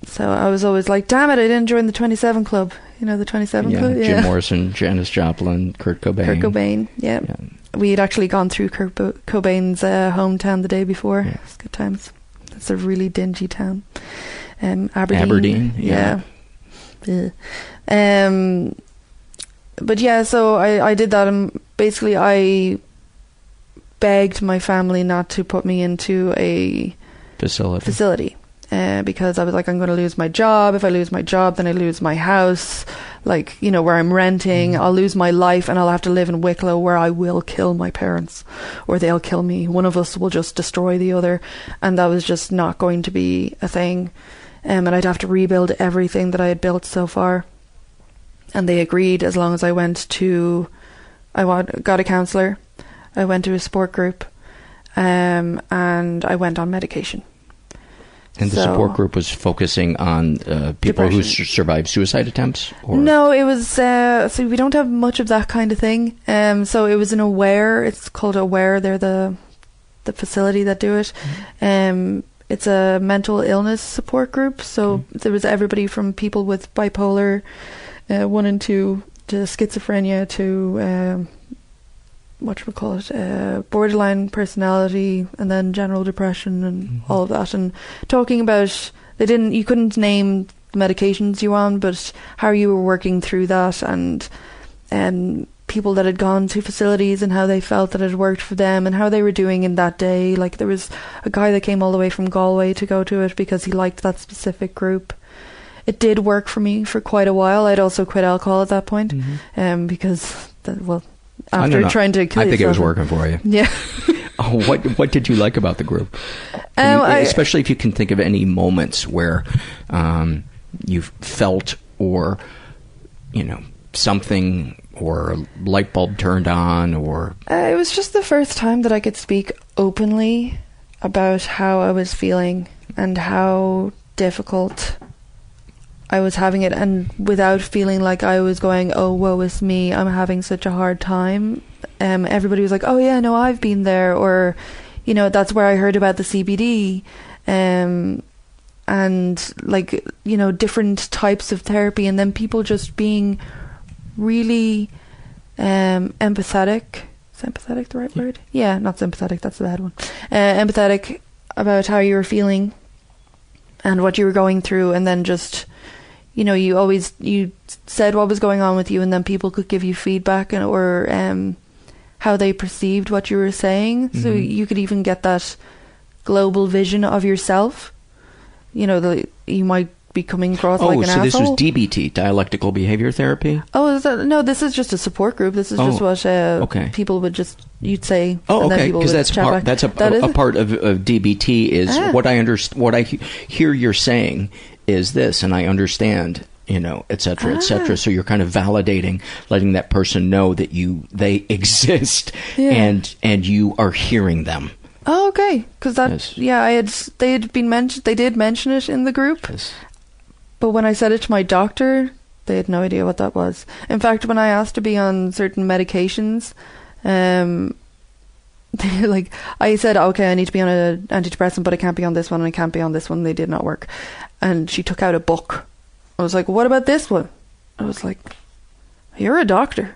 So I was always like, damn it, I didn't join the 27 club. You know, the 27 yeah, club? Jim Morrison, Janis Joplin, Kurt Cobain. Kurt Cobain, yeah. We had actually gone through Kurt Bo- Cobain's uh, hometown the day before. It's good times. It's a really dingy town. Um, Aberdeen. Aberdeen, yeah. Yeah. Um, but yeah, so I, I did that and basically I begged my family not to put me into a Facility. facility uh, because I was like, I'm going to lose my job. If I lose my job, then I lose my house, like, you know, where I'm renting. I'll lose my life and I'll have to live in Wicklow where I will kill my parents or they'll kill me. One of us will just destroy the other. And that was just not going to be a thing. Um, and I'd have to rebuild everything that I had built so far. And they agreed as long as I went to, I want, got a counsellor, I went to a sport group, um, and I went on medication. And the So- support group was focusing on uh, people who Depression. s- survived suicide attempts? Or? No, it was. Uh, so we don't have much of that kind of thing. Um, so it was an Aware. It's called Aware. They're the the facility that do it. Um, it's a mental illness support group. So there was everybody from people with bipolar uh, one and two to schizophrenia to um, what we call it, uh, borderline personality, and then general depression and all of that. And talking about they didn't, you couldn't name the medications you were on, but how you were working through that and and people that had gone to facilities and how they felt that it worked for them and how they were doing in that day. Like there was a guy that came all the way from Galway to go to it because he liked that specific group. It did work for me for quite a while. I'd also quit alcohol at that point, um, because the, well, after trying to kill I think it was working for you. Yeah. Oh, what what did you like about the group? Um, I- Especially if you can think of any moments where um, you felt or you know something or a light bulb turned on or Uh, it was just the first time that I could speak openly about how I was feeling and how difficult I was having it, and without feeling like I was going, "Oh, woe is me! I'm having such a hard time." Um, everybody was like, "Oh yeah, no, I've been there," or, you know, that's where I heard about the CBD, um, and like you know different types of therapy, and then people just being really um, empathetic. Is empathetic the right word? Yeah, not sympathetic. That's the bad one. Uh, empathetic about how you were feeling and what you were going through, and then just you know you always you said what was going on with you, and then people could give you feedback and or um, how they perceived what you were saying. So Mhm. you could even get that global vision of yourself. You know, the you might be coming across oh, like an so this was DBT, dialectical behavior therapy. Oh, is that, no, this is just a support group. This is just Oh, what uh, okay. people would just you'd say. Oh, okay. Because that's part. back. That's a, That a, a part of, of DBT. Is Ah. what I underst- What I he- hear you're saying is this, and I understand. You know, et cetera, et Ah. cetera. So you're kind of validating, letting that person know that you they exist, Yeah. and and you are hearing them. Oh, okay. Because that, Yes. yeah, I had they had been mentioned. They did mention it in the group, but when I said it to my doctor, they had no idea what that was. In fact, when I asked to be on certain medications, um, they like I said, okay, I need to be on a antidepressant, but I can't be on this one, and I can't be on this one. They did not work, and she took out a book. I was like, what about this one? I was like, you're a doctor.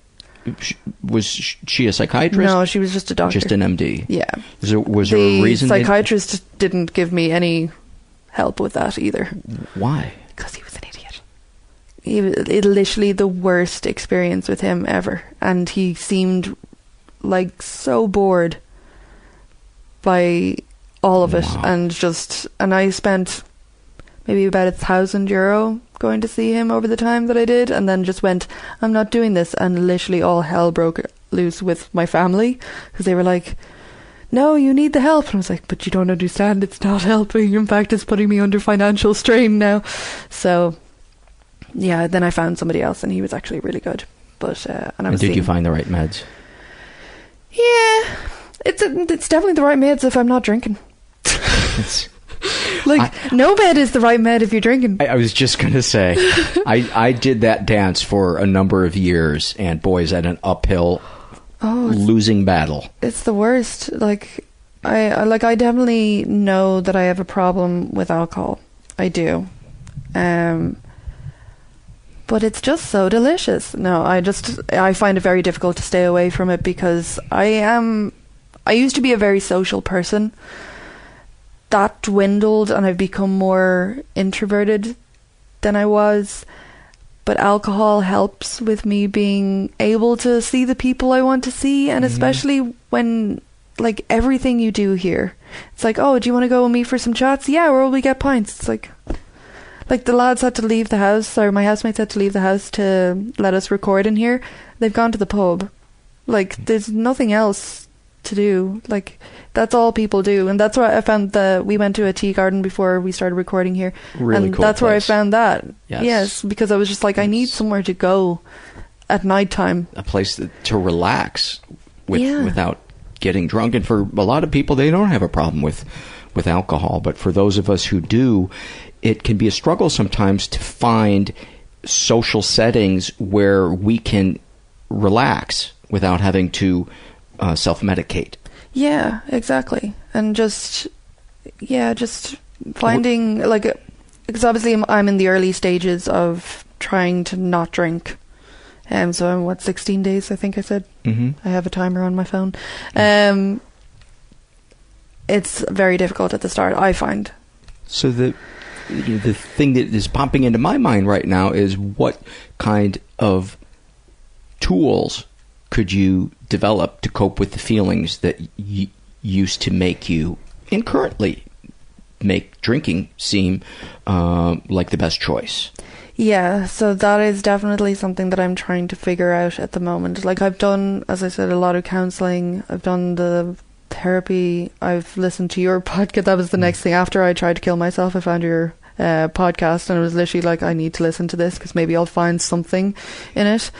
Was she a psychiatrist? No, she was just a doctor. Just an MD. Yeah. Was there, was there a reason? they- psychiatrist didn't give me any help with that either. Why? Because he was an idiot. He was it literally the worst experience with him ever, and he seemed like so bored by all of it, and just and I spent maybe about a thousand euro going to see him over the time that I did, and then just went, I'm not doing this, and literally all hell broke loose with my family because they were like, No, you need the help, and I was like, But you don't understand, it's not helping. In fact, it's putting me under financial strain now. So, yeah, then I found somebody else, and he was actually really good. But uh, and I And was did you find the right meds? Yeah, it's a, it's definitely the right meds if I'm not drinking. It's- Like no med is the right med if you're drinking. I, I was just gonna say, I I did that dance for a number of years, and boy, is that an uphill, Oh, losing battle. it's the worst. Like I, I like I definitely know that I have a problem with alcohol. I do. Um but it's just so delicious. No, I just I find it very difficult to stay away from it because I am I used to be a very social person. That dwindled and I've become more introverted than I was. But alcohol helps with me being able to see the people I want to see, and mm-hmm. especially when, like, everything you do here. It's like, oh, do you want to go with me for some chats? Yeah, where will we get pints? It's like, like the lads had to leave the house, or my housemates had to leave the house to let us record in here. They've gone to the pub. Like, mm. there's nothing else to do. Like, that's all people do, and that's why I found that we went to a tea garden before we started recording here, Really and cool that's where I place. found that. Yes. because I was just like, I need somewhere to go at night time. A place that, to relax with Yeah. without getting drunk. And for a lot of people, they don't have a problem with with alcohol, but for those of us who do, it can be a struggle sometimes to find social settings where we can relax without having to uh, self medicate. Yeah, exactly. And just, yeah, just finding, like, because obviously I'm, I'm in the early stages of trying to not drink. Um, so I'm, what, 16 days, I think I said? Mhm. I have a timer on my phone. Um, it's very difficult at the start, I find. So the the thing that is popping into my mind right now is what kind of tools could you develop to cope with the feelings that y- used to make you and currently make drinking seem uh, like the best choice? Yeah, so that is definitely something that I'm trying to figure out at the moment. Like I've done, as I said, a lot of counseling. I've done the therapy. I've listened to your podcast. That was the next thing after I tried to kill myself. I found your uh, podcast, and it was literally like, I need to listen to this because maybe I'll find something in it.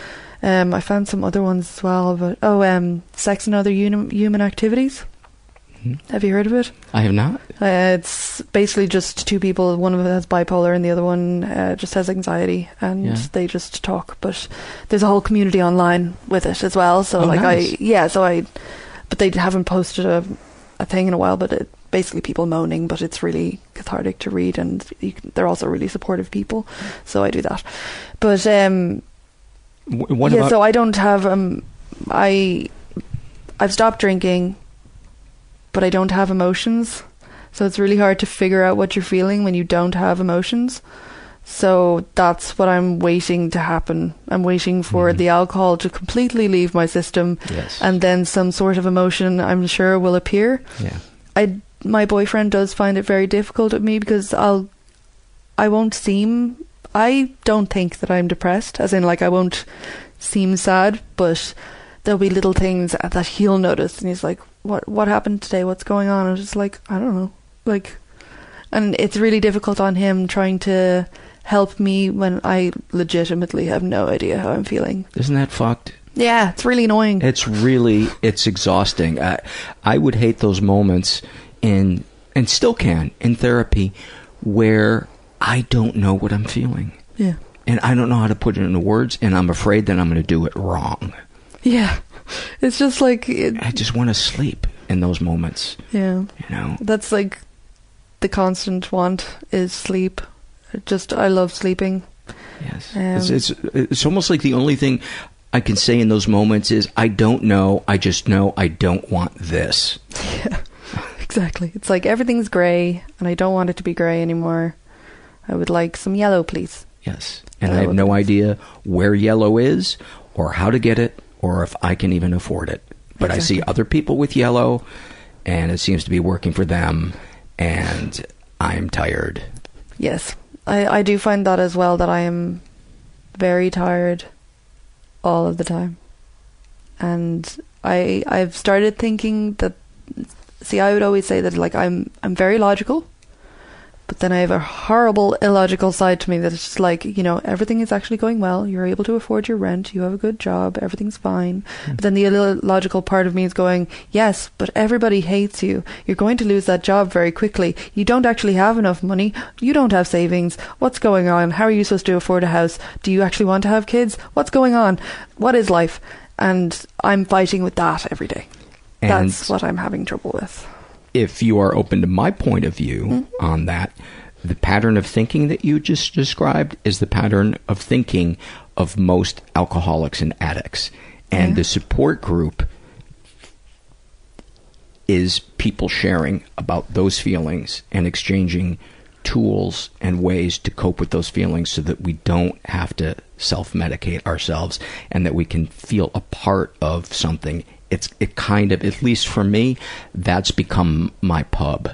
Um, I found some other ones as well, but oh, um, sex and other uni- human activities. Have you heard of it? I have not. Uh, it's basically just two people. One of them has bipolar, and the other one uh, just has anxiety, and Yeah. they just talk. But there's a whole community online with it as well. So Oh, like nice. I, yeah. So I, but they haven't posted a, a thing in a while. But it basically people moaning, but it's really cathartic to read, and you can, they're also really supportive people. So I do that. But um, What yeah, about so I don't have um I I've stopped drinking but I don't have emotions. So it's really hard to figure out what you're feeling when you don't have emotions. So that's what I'm waiting to happen. I'm waiting for the alcohol to completely leave my system Yes. and then some sort of emotion I'm sure will appear. Yeah. I my boyfriend does find it very difficult with me because I'll I won't seem I don't think that I'm depressed as in like I won't seem sad but there'll be little things that he'll notice and he's like what what happened today? What's going on? I'm just like I don't know. Like and it's really difficult on him trying to help me when I legitimately have no idea how I'm feeling. Isn't that fucked? yeah it's really annoying. It's really it's exhausting. I I would hate those moments in and still can in therapy where I don't know what I'm feeling. yeah And I don't know how to put it into words and I'm afraid that I'm going to do it wrong. yeah it's just like it, I just want to sleep in those moments, yeah you know. That's like the constant want is sleep. Just I love sleeping. Yes. Um, it's, it's it's almost like the only thing I can say in those moments is I don't know, I just know I don't want this. Yeah. Exactly. It's like everything's grey and I don't want it to be grey anymore. I would like some yellow, please. Yes. And I have no idea where yellow is or how to get it or if I can even afford it. But I see other people with yellow and it seems to be working for them and I'm tired. Yes. I I do find that as well that I am very tired all of the time. And I I've started thinking that see I would always say that like I'm I'm very logical but then I have a horrible illogical side to me that it's just like, you know, everything is actually going well. You're able to afford your rent. You have a good job. Everything's fine. Hmm. But then the illogical part of me is going, yes, but everybody hates you. You're going to lose that job very quickly. You don't actually have enough money. You don't have savings. What's going on? How are you supposed to afford a house? Do you actually want to have kids? What's going on? What is life? And I'm fighting with that every day. And- That's what I'm having trouble with. If you are open to my point of view Mm-hmm. on that, the pattern of thinking that you just described is the pattern of thinking of most alcoholics and addicts. And Yeah. the support group is people sharing about those feelings and exchanging tools and ways to cope with those feelings so that we don't have to self medicate ourselves and that we can feel a part of something. It's it kind of at least for me, that's become my pub.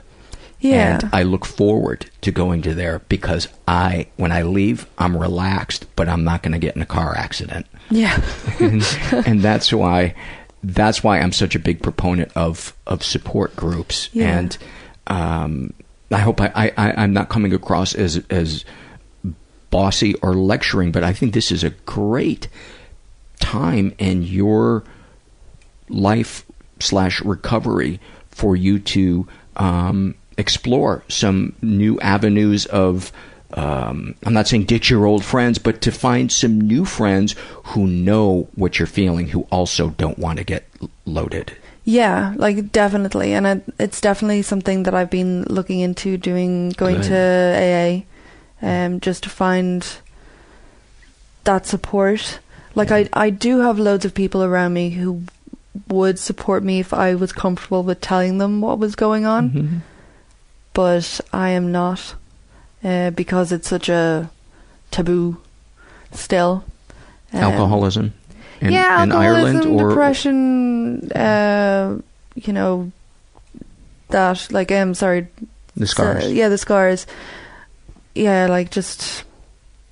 Yeah. And I look forward to going to there because I when I leave, I'm relaxed, but I'm not going to get in a car accident Yeah. and, and that's why that's why I'm such a big proponent of of support groups. Yeah. And um, I hope I, I, I'm not coming across as as bossy or lecturing, but I think this is a great time in your life slash recovery for you to um, explore some new avenues of um, I'm not saying ditch your old friends, but to find some new friends who know what you're feeling, who also don't want to get loaded. Yeah, like definitely, and it, it's definitely something that I've been looking into doing, going Good. to AA, um, just to find that support. Like I, I do have loads of people around me who would support me if I was comfortable with telling them what was going on, Mhm. but I am not, uh, because it's such a taboo still. Um, Alcoholism in, yeah, in alcoholism, Ireland or depression, uh, you know, that like I'm um, sorry, the scars. yeah, the scars. Yeah, like just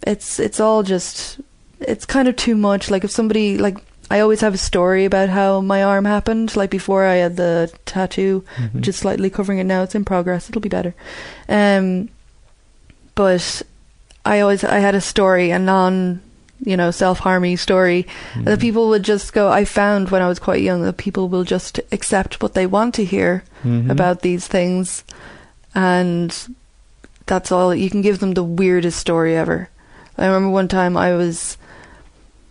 it's it's all just it's kind of too much. Like if somebody like I always have a story about how my arm happened. Like before I had the tattoo, Mhm. which is slightly covering it now. It's in progress. It'll be better. Um, but I always I had a story, a non you know self harmy story that people would just go. I found when I was quite young that people will just accept what they want to hear Mhm. about these things, and that's all. You can give them the weirdest story ever. I remember one time I was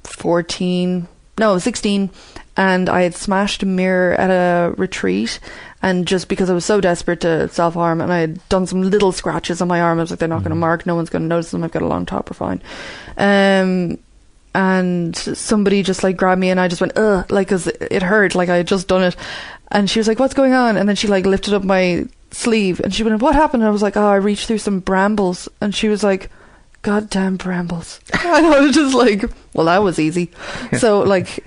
fourteen, no, I was sixteen, and I had smashed a mirror at a retreat. And just because I was so desperate to self harm, and I had done some little scratches on my arm, I was like, they're not going to mark, no one's going to notice them. I've got a long top, we're fine. Um, and somebody just like grabbed me, and I just went, ugh, like, cause it hurt, like I had just done it. And she was like, what's going on? And then she like lifted up my sleeve, and she went, what happened? And I was like, oh, I reached through some brambles. And she was like, goddamn brambles. and I was just like, well, that was easy. so, like,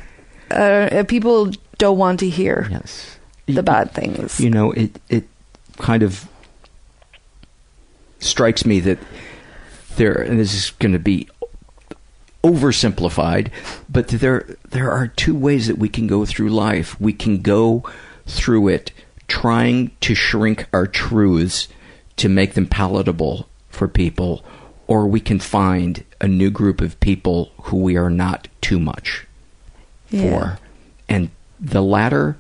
uh, people don't want to hear yes. the bad things. You know, it it kind of strikes me that there, and this is going to be oversimplified, but there there are two ways that we can go through life. We can go through it trying to shrink our truths to make them palatable for people, or we can find a new group of people who we are not too much Yeah. for. And the latter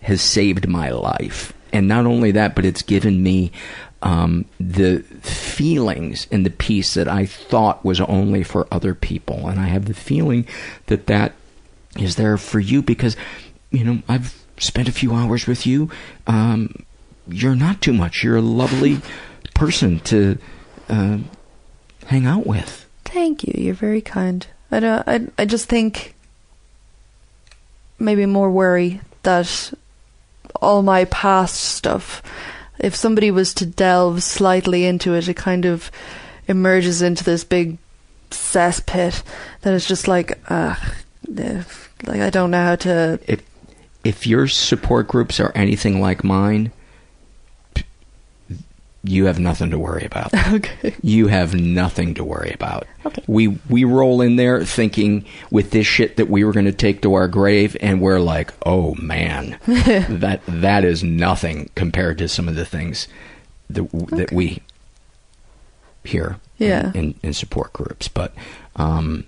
has saved my life. And not only that, but it's given me um, the feelings and the peace that I thought was only for other people. And I have the feeling that that is there for you because, you know, I've spent a few hours with you. Um, you're not too much. You're a lovely person to uh, hang out with. Thank you. You're very kind. I don't. I. I just think maybe more worry that all my past stuff. If somebody was to delve slightly into it, it kind of emerges into this big cesspit that is just like, uh, like I don't know how to. if if your support groups are anything like mine, you have nothing to worry about. Okay. You have nothing to worry about. Okay. We we roll in there thinking with this shit that we were going to take to our grave, and we're like, oh man, that that is nothing compared to some of the things that that we hear Yeah. in, in support groups. But um,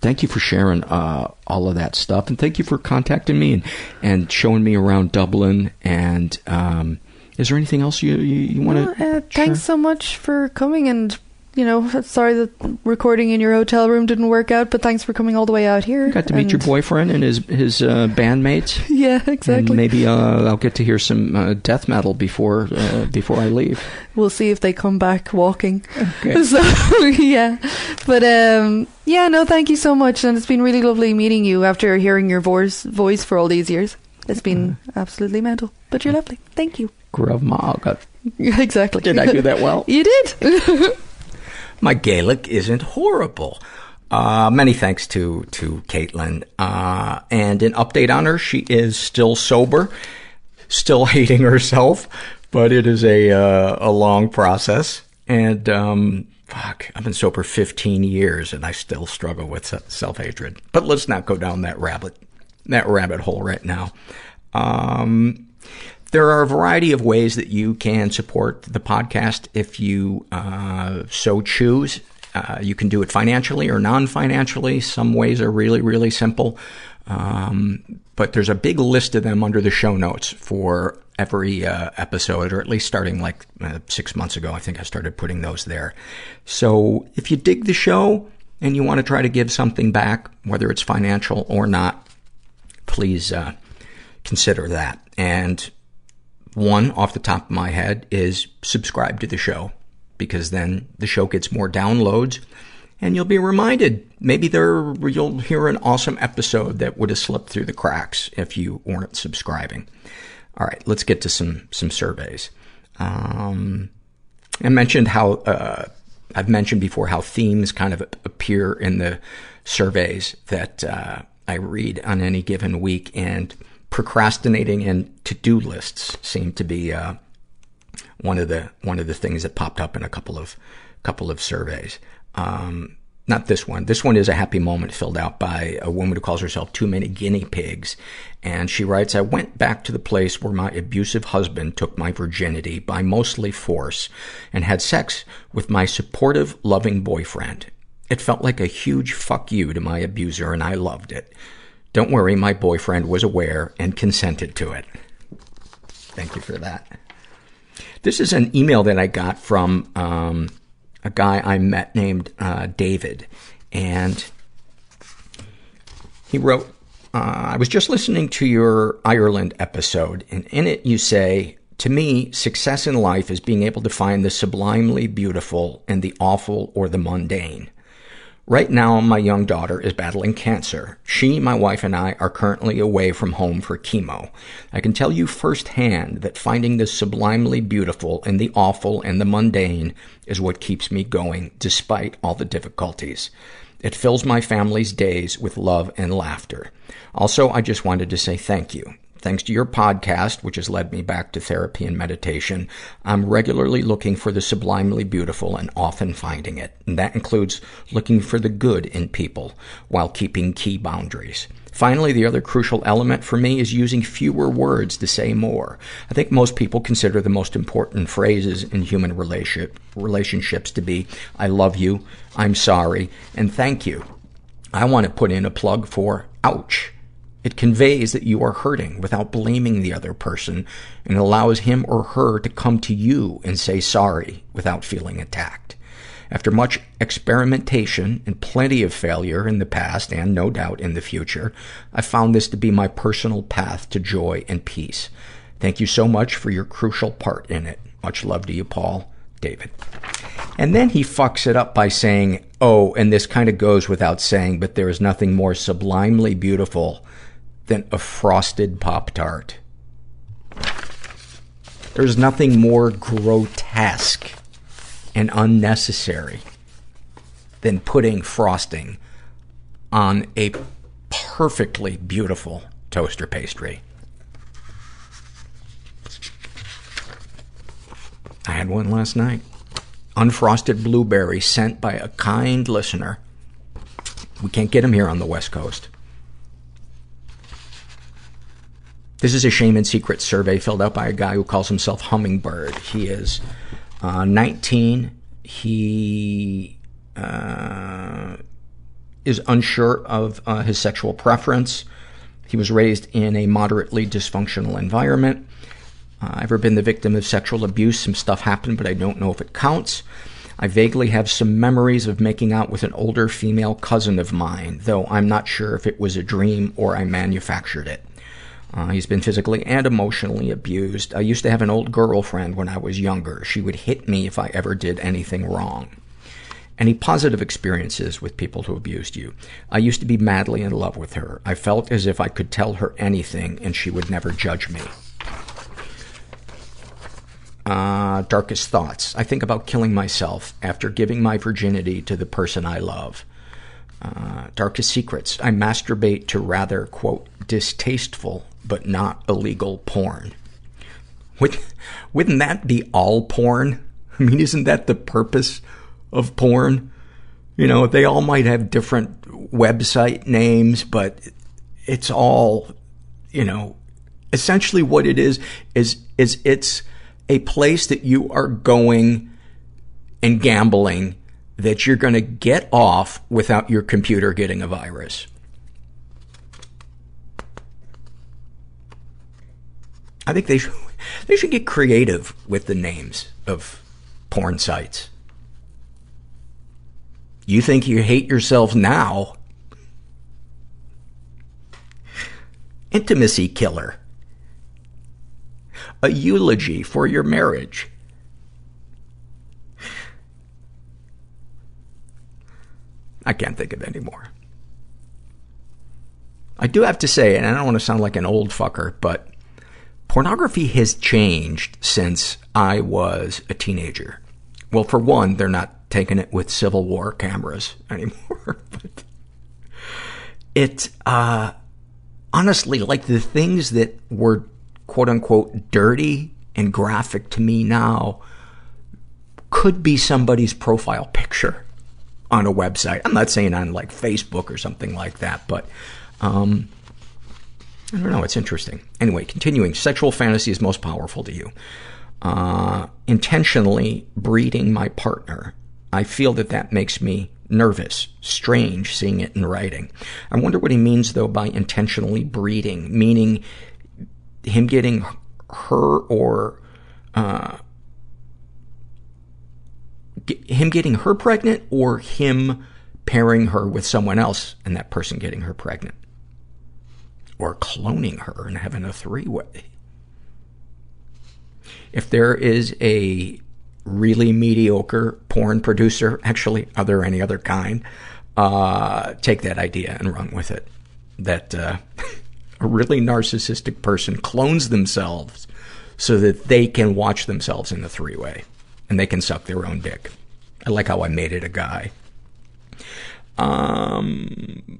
thank you for sharing uh, all of that stuff, and thank you for contacting me and, and showing me around Dublin. And um, is there anything else you you, you want to? Uh, thanks so much for coming and. You know, sorry that recording in your hotel room didn't work out, but thanks for coming all the way out here. Got to meet your boyfriend and his his uh, bandmates. Yeah, exactly. And maybe uh, I'll get to hear some uh, death metal before uh, before I leave. We'll see if they come back walking. Okay. So yeah, but um, yeah, no, thank you so much, and it's been really lovely meeting you after hearing your voice voice for all these years. It's been absolutely mental, but you're lovely. Thank you. Grav Maga. exactly. Did I do that well? you did. My Gaelic isn't horrible. Uh, many thanks to, to Caitlin. Uh, and an update on her, she is still sober, still hating herself, but it is a, uh, a long process. And, um, fuck, I've been sober 15 years and I still struggle with self-hatred. But let's not go down that rabbit, that rabbit hole right now. Um, there are a variety of ways that you can support the podcast if you uh, so choose. Uh, you can do it financially or non-financially. Some ways are really, really simple. Um, but there's a big list of them under the show notes for every uh, episode, or at least starting like uh, six months ago. I think I started putting those there. So if you dig the show and you want to try to give something back, whether it's financial or not, please uh, consider that. And one off the top of my head is subscribe to the show because then the show gets more downloads and you'll be reminded. Maybe there, you'll hear an awesome episode that would have slipped through the cracks if you weren't subscribing. All right, let's get to some, some surveys. Um, I mentioned how, uh, I've mentioned before how themes kind of appear in the surveys that, uh, I read on any given week and procrastinating and to-do lists seem to be, uh, one of the, one of the things that popped up in a couple of, couple of surveys. Um, not this one. This one is a happy moment filled out by a woman who calls herself Too Many Guinea Pigs. And she writes, I went back to the place where my abusive husband took my virginity by mostly force and had sex with my supportive, loving boyfriend. It felt like a huge fuck you to my abuser and I loved it. Don't worry, my boyfriend was aware and consented to it. Thank you for that. This is an email that I got from, um, a guy I met named uh, David, and he wrote, uh, I was just listening to your Ireland episode, and in it you say, to me, success in life is being able to find the sublimely beautiful and the awful or the mundane. Right now, my young daughter is battling cancer. She, my wife, and I are currently away from home for chemo. I can tell you firsthand that finding the sublimely beautiful in the awful and the mundane is what keeps me going, despite all the difficulties. It fills my family's days with love and laughter. Also, I just wanted to say thank you. Thanks to your podcast, which has led me back to therapy and meditation, I'm regularly looking for the sublimely beautiful and often finding it. And that includes looking for the good in people while keeping key boundaries. Finally, the other crucial element for me is using fewer words to say more. I think most people consider the most important phrases in human relationship, relationships to be, I love you, I'm sorry, and thank you. I want to put in a plug for ouch. It conveys that you are hurting without blaming the other person and allows him or her to come to you and say sorry without feeling attacked. After much experimentation and plenty of failure in the past and no doubt in the future, I found this to be my personal path to joy and peace. Thank you so much for your crucial part in it. Much love to you, Paul. David. And then he fucks it up by saying, oh, and this kind of goes without saying, but there is nothing more sublimely beautiful than a frosted Pop Tart. There's nothing more grotesque and unnecessary than putting frosting on a perfectly beautiful toaster pastry. I had one last night. Unfrosted blueberry sent by a kind listener. We can't get them here on the West Coast. This is a shame and secret survey filled out by a guy who calls himself Hummingbird. He is uh, 19. He uh, is unsure of uh, his sexual preference. He was raised in a moderately dysfunctional environment. Uh, I've ever been the victim of sexual abuse? Some stuff happened, but I don't know if it counts. I vaguely have some memories of making out with an older female cousin of mine, though I'm not sure if it was a dream or I manufactured it. Uh, he's been physically and emotionally abused. I used to have an old girlfriend when I was younger. She would hit me if I ever did anything wrong. Any positive experiences with people who abused you? I used to be madly in love with her. I felt as if I could tell her anything and she would never judge me. Uh, darkest thoughts. I think about killing myself after giving my virginity to the person I love. Uh, darkest secrets. I masturbate to rather, quote, distasteful but not illegal porn. Would, wouldn't that be all porn? I mean, isn't that the purpose of porn? You know, they all might have different website names, but it's all, you know, essentially what it is, is, is it's a place that you are going and gambling that you're going to get off without your computer getting a virus. I think they should, they should get creative with the names of porn sites. You think you hate yourself now. Intimacy killer. A eulogy for your marriage. I can't think of any more. I do have to say, and I don't want to sound like an old fucker, but pornography has changed since I was a teenager. Well, for one, they're not taking it with Civil War cameras anymore. but it, uh, honestly, like the things that were quote unquote dirty and graphic to me now could be somebody's profile picture on a website. I'm not saying on like Facebook or something like that, but, um, I don't know. It's interesting. Anyway, continuing. Sexual fantasy is most powerful to you. Uh, intentionally breeding my partner. I feel that that makes me nervous, strange seeing it in writing. I wonder what he means though by intentionally breeding, meaning him getting her or, uh, him getting her pregnant or him pairing her with someone else and that person getting her pregnant. Or cloning her and having a three-way. If there is a really mediocre porn producer, actually, are there any other kind? Uh, take that idea and run with it. That, uh, a really narcissistic person clones themselves so that they can watch themselves in the three-way and they can suck their own dick. I like how I made it a guy. Um,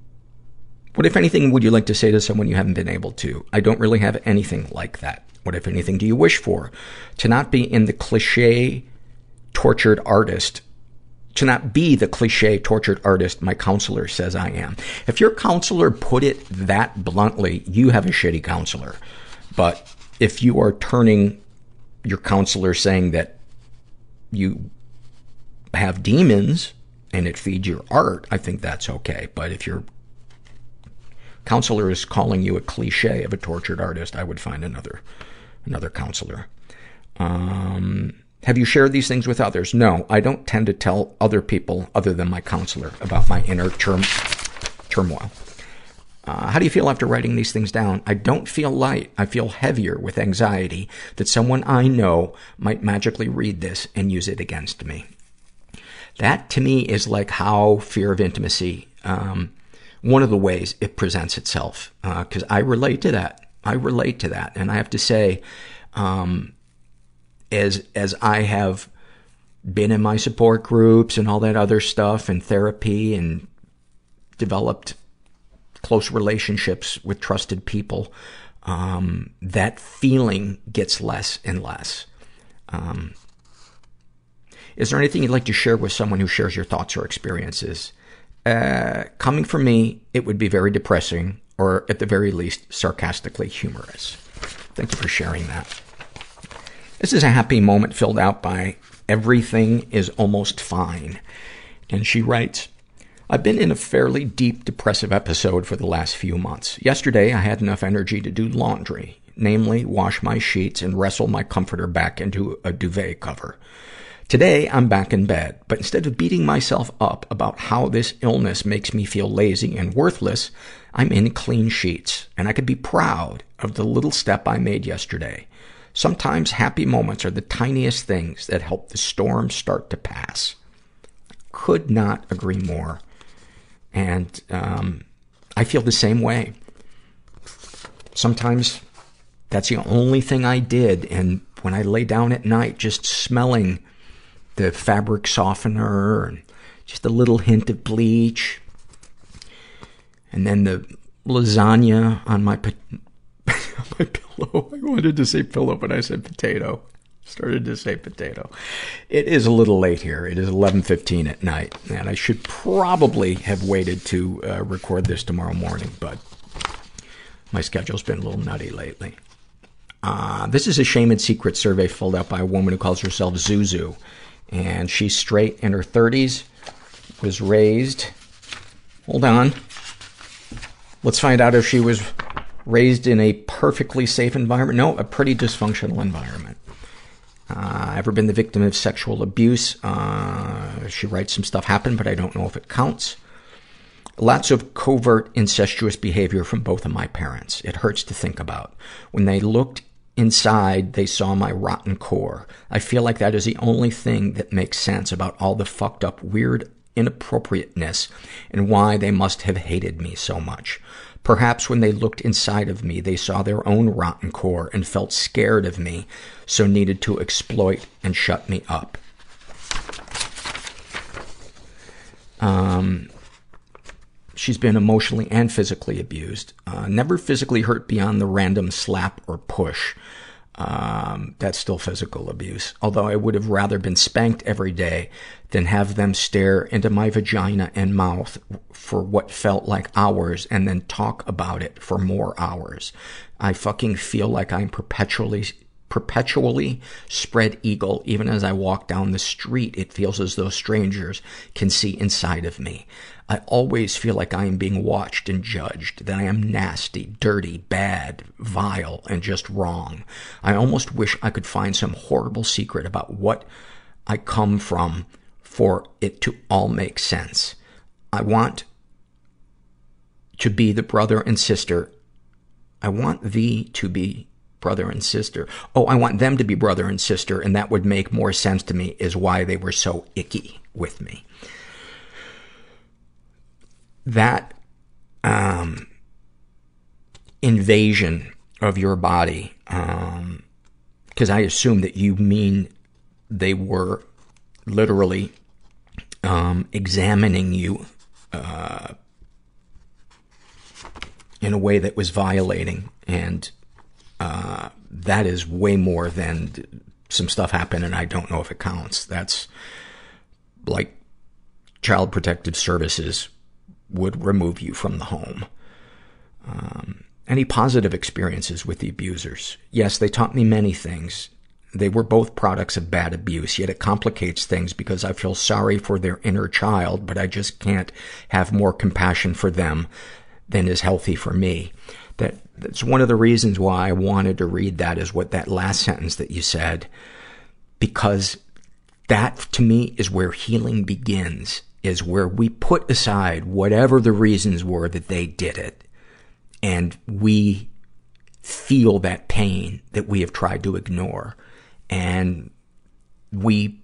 what, if anything, would you like to say to someone you haven't been able to? I don't really have anything like that. What, if anything, do you wish for? To not be in the cliche tortured artist to not be the cliche tortured artist my counselor says I am. If your counselor put it that bluntly, you have a shitty counselor. But if you are turning your counselor saying that you have demons and it feeds your art, I think that's okay. But if your counselor is calling you a cliche of a tortured artist, I would find another, another counselor. Um, have you shared these things with others? No, I don't tend to tell other people other than my counselor about my inner term, turmoil. Uh, how do you feel after writing these things down? I don't feel light. I feel heavier with anxiety that someone I know might magically read this and use it against me. That, to me, is like how fear of intimacy, um, one of the ways it presents itself. Because uh, I relate to that. I relate to that. And I have to say, um, as, as I have been in my support groups and all that other stuff and therapy and developed close relationships with trusted people, um, that feeling gets less and less. Um, is there anything you'd like to share with someone who shares your thoughts or experiences? Uh, coming from me, it would be very depressing, or at the very least, sarcastically humorous. Thank you for sharing that. This is a happy moment filled out by Everything is Almost Fine. And she writes, I've been in a fairly deep depressive episode for the last few months. Yesterday, I had enough energy to do laundry, namely wash my sheets and wrestle my comforter back into a duvet cover. Today, I'm back in bed, but instead of beating myself up about how this illness makes me feel lazy and worthless, I'm in clean sheets, and I can be proud of the little step I made yesterday. Sometimes happy moments are the tiniest things that help the storm start to pass. Could not agree more. And um, I feel the same way. Sometimes that's the only thing I did. And when I lay down at night, just smelling the fabric softener and just a little hint of bleach, and then the lasagna on my my pillow. I wanted to say pillow, but I said potato. Started to say potato. It is a little late here. It is 11.15 at night, and I should probably have waited to uh, record this tomorrow morning, but my schedule's been a little nutty lately. Uh, this is a shame and secret survey filled out by a woman who calls herself Zuzu. And she's straight in her 30s, was raised. Hold on. Let's find out if she was Raised in a perfectly safe environment? No, a pretty dysfunctional environment. Uh, ever been the victim of sexual abuse? Uh, she writes some stuff happened, but I don't know if it counts. Lots of covert incestuous behavior from both of my parents. It hurts to think about. When they looked inside, they saw my rotten core. I feel like that is the only thing that makes sense about all the fucked up, weird inappropriateness and why they must have hated me so much. Perhaps when they looked inside of me, they saw their own rotten core and felt scared of me, so needed to exploit and shut me up. Um, she's been emotionally and physically abused. Uh, never physically hurt beyond the random slap or push. Um, that's still physical abuse. Although I would have rather been spanked every day than have them stare into my vagina and mouth for what felt like hours and then talk about it for more hours. I fucking feel like I'm perpetually perpetually spread eagle even as I walk down the street. It feels as though strangers can see inside of me. I always feel like I am being watched and judged, that I am nasty, dirty, bad, vile, and just wrong. I almost wish I could find some horrible secret about what I come from for it to all make sense. I want to be the brother and sister. I want thee to be brother and sister. Oh, I want them to be brother and sister, and that would make more sense to me is why they were so icky with me that um, invasion of your body, because I assume that you mean they were literally um, examining you uh, in a way that was violating, and that is way more than some stuff happened and I don't know if it counts. That's like Child Protective Services would remove you from the home. Um, any positive experiences with the abusers? Yes, they taught me many things. They were both products of bad abuse, yet it complicates things because I feel sorry for their inner child, but I just can't have more compassion for them than is healthy for me. That, that's one of the reasons why I wanted to read that is what that last sentence that you said, because that to me is where healing begins is where we put aside whatever the reasons were that they did it, and we feel that pain that we have tried to ignore, and we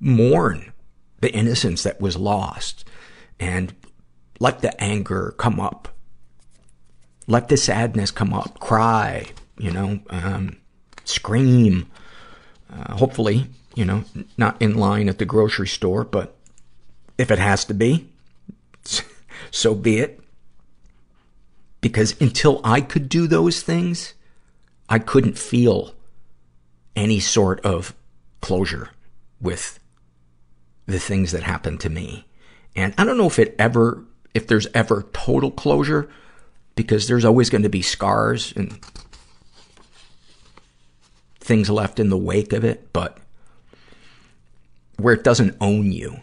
mourn the innocence that was lost, and let the anger come up. Let the sadness come up. Cry, you know, um, scream. Uh, hopefully, you know, not in line at the grocery store, but if it has to be, so be it. Because until I could do those things, I couldn't feel any sort of closure with the things that happened to me. And I don't know if it ever, if there's ever total closure, because there's always going to be scars and things left in the wake of it, but where it doesn't own you.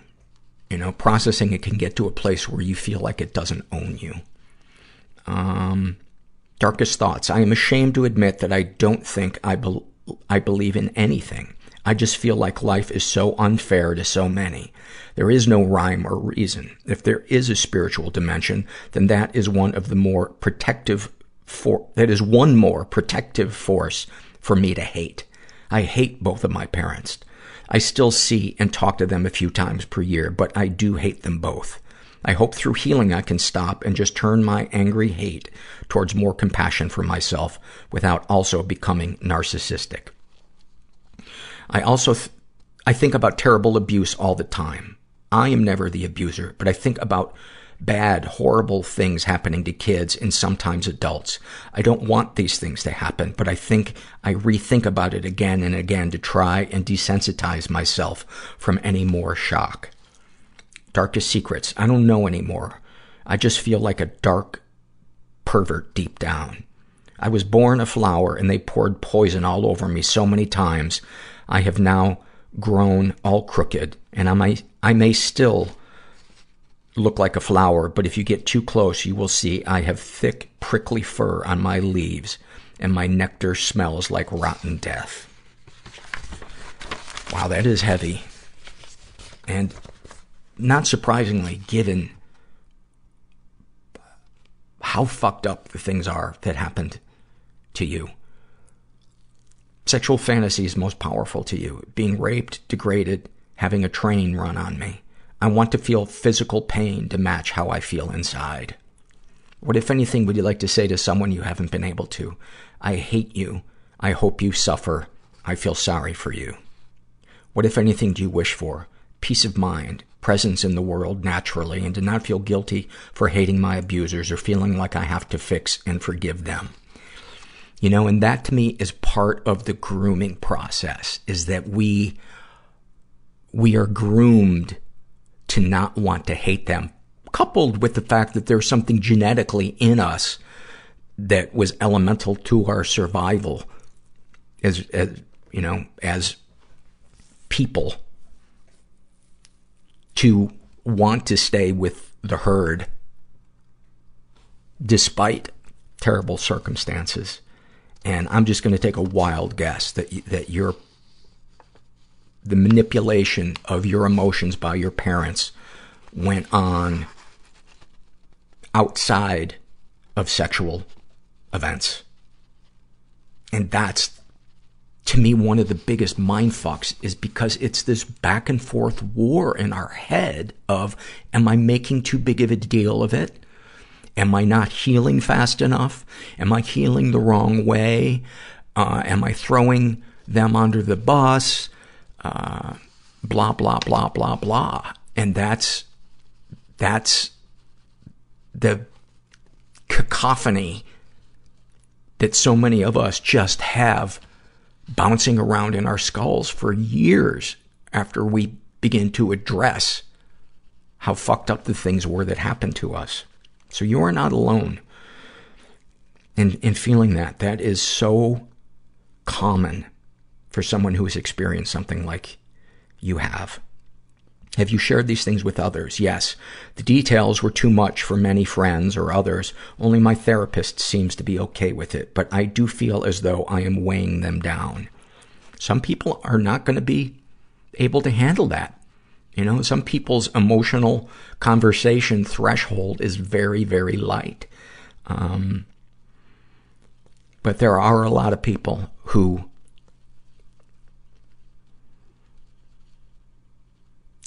You know, processing it can get to a place where you feel like it doesn't own you. Um, darkest thoughts. I am ashamed to admit that I don't think I, be- I believe in anything. I just feel like life is so unfair to so many. There is no rhyme or reason. If there is a spiritual dimension, then that is one of the more protective for, that is one more protective force for me to hate. I hate both of my parents. I still see and talk to them a few times per year, but I do hate them both. I hope through healing I can stop and just turn my angry hate towards more compassion for myself without also becoming narcissistic. I also, th- I think about terrible abuse all the time. I am never the abuser, but I think about bad, horrible things happening to kids and sometimes adults. I don't want these things to happen, but I think I rethink about it again and again to try and desensitize myself from any more shock. Darkest secrets. I don't know anymore. I just feel like a dark pervert deep down. I was born a flower and they poured poison all over me so many times. I have now grown all crooked and I may, I may still look like a flower, but if you get too close, you will see I have thick, prickly fur on my leaves, and my nectar smells like rotten death. Wow, that is heavy. And not surprisingly, given how fucked up the things are that happened to you. Sexual fantasies most powerful to you. Being raped, degraded, having a train run on me. I want to feel physical pain to match how I feel inside. What, if anything, would you like to say to someone you haven't been able to? I hate you. I hope you suffer. I feel sorry for you. What, if anything, do you wish for? Peace of mind, presence in the world naturally, and to not feel guilty for hating my abusers or feeling like I have to fix and forgive them. You know, and that to me is part of the grooming process, is that we, we are groomed to not want to hate them, coupled with the fact that there's something genetically in us that was elemental to our survival as, as you know, as people to want to stay with the herd despite terrible circumstances. And I'm just going to take a wild guess that, that you're, the manipulation of your emotions by your parents went on outside of sexual events. And that's, to me, one of the biggest mind fucks is because it's this back and forth war in our head of, am I making too big of a deal of it? Am I not healing fast enough? Am I healing the wrong way? Uh, am I throwing them under the bus? Uh, blah, blah, blah, blah, blah. And that's, that's the cacophony that so many of us just have bouncing around in our skulls for years after we begin to address how fucked up the things were that happened to us. So you are not alone in, in feeling that. That is so common for someone who has experienced something like you have. Have you shared these things with others? Yes. The details were too much for many friends or others. Only my therapist seems to be okay with it, but I do feel as though I am weighing them down. Some people are not going to be able to handle that. You know, some people's emotional conversation threshold is very, very light. Um, but there are a lot of people who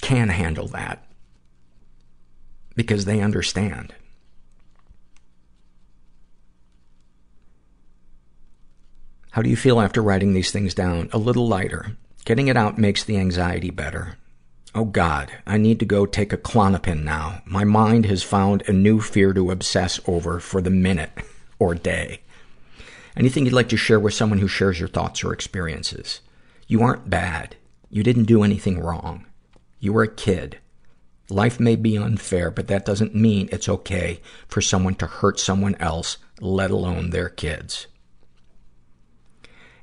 can handle that because they understand. How do you feel after writing these things down? A little lighter. Getting it out makes the anxiety better. Oh God, I need to go take a Klonopin now. My mind has found a new fear to obsess over for the minute or day. Anything you'd like to share with someone who shares your thoughts or experiences? You aren't bad. You didn't do anything wrong. You were a kid. Life may be unfair, but that doesn't mean it's okay for someone to hurt someone else, let alone their kids.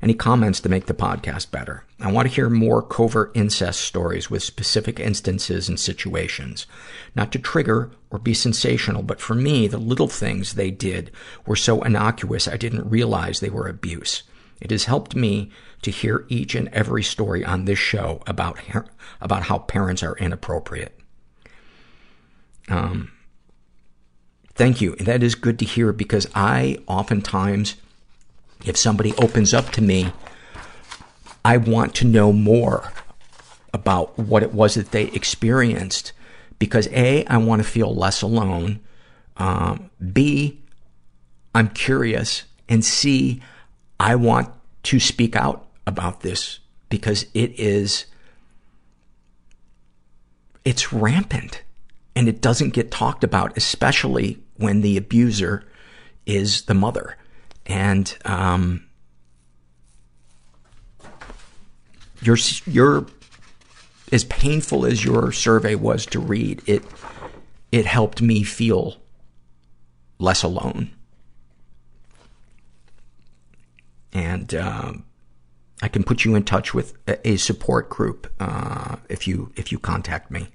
Any comments to make the podcast better? I want to hear more covert incest stories with specific instances and situations. Not to trigger or be sensational, but for me, the little things they did were so innocuous I didn't realize they were abuse. It has helped me to hear each and every story on this show about, about how parents are inappropriate. Um, thank you. That is good to hear because I oftentimes if somebody opens up to me, I want to know more about what it was that they experienced. Because A, I want to feel less alone. Um, B, I'm curious. And C, I want to speak out about this because it is, it's rampant and it doesn't get talked about, especially when the abuser is the mother. And, um, your, your, as painful as your survey was to read, it, it helped me feel less alone. And, um, I can put you in touch with a, support group, uh, if you, if you contact me.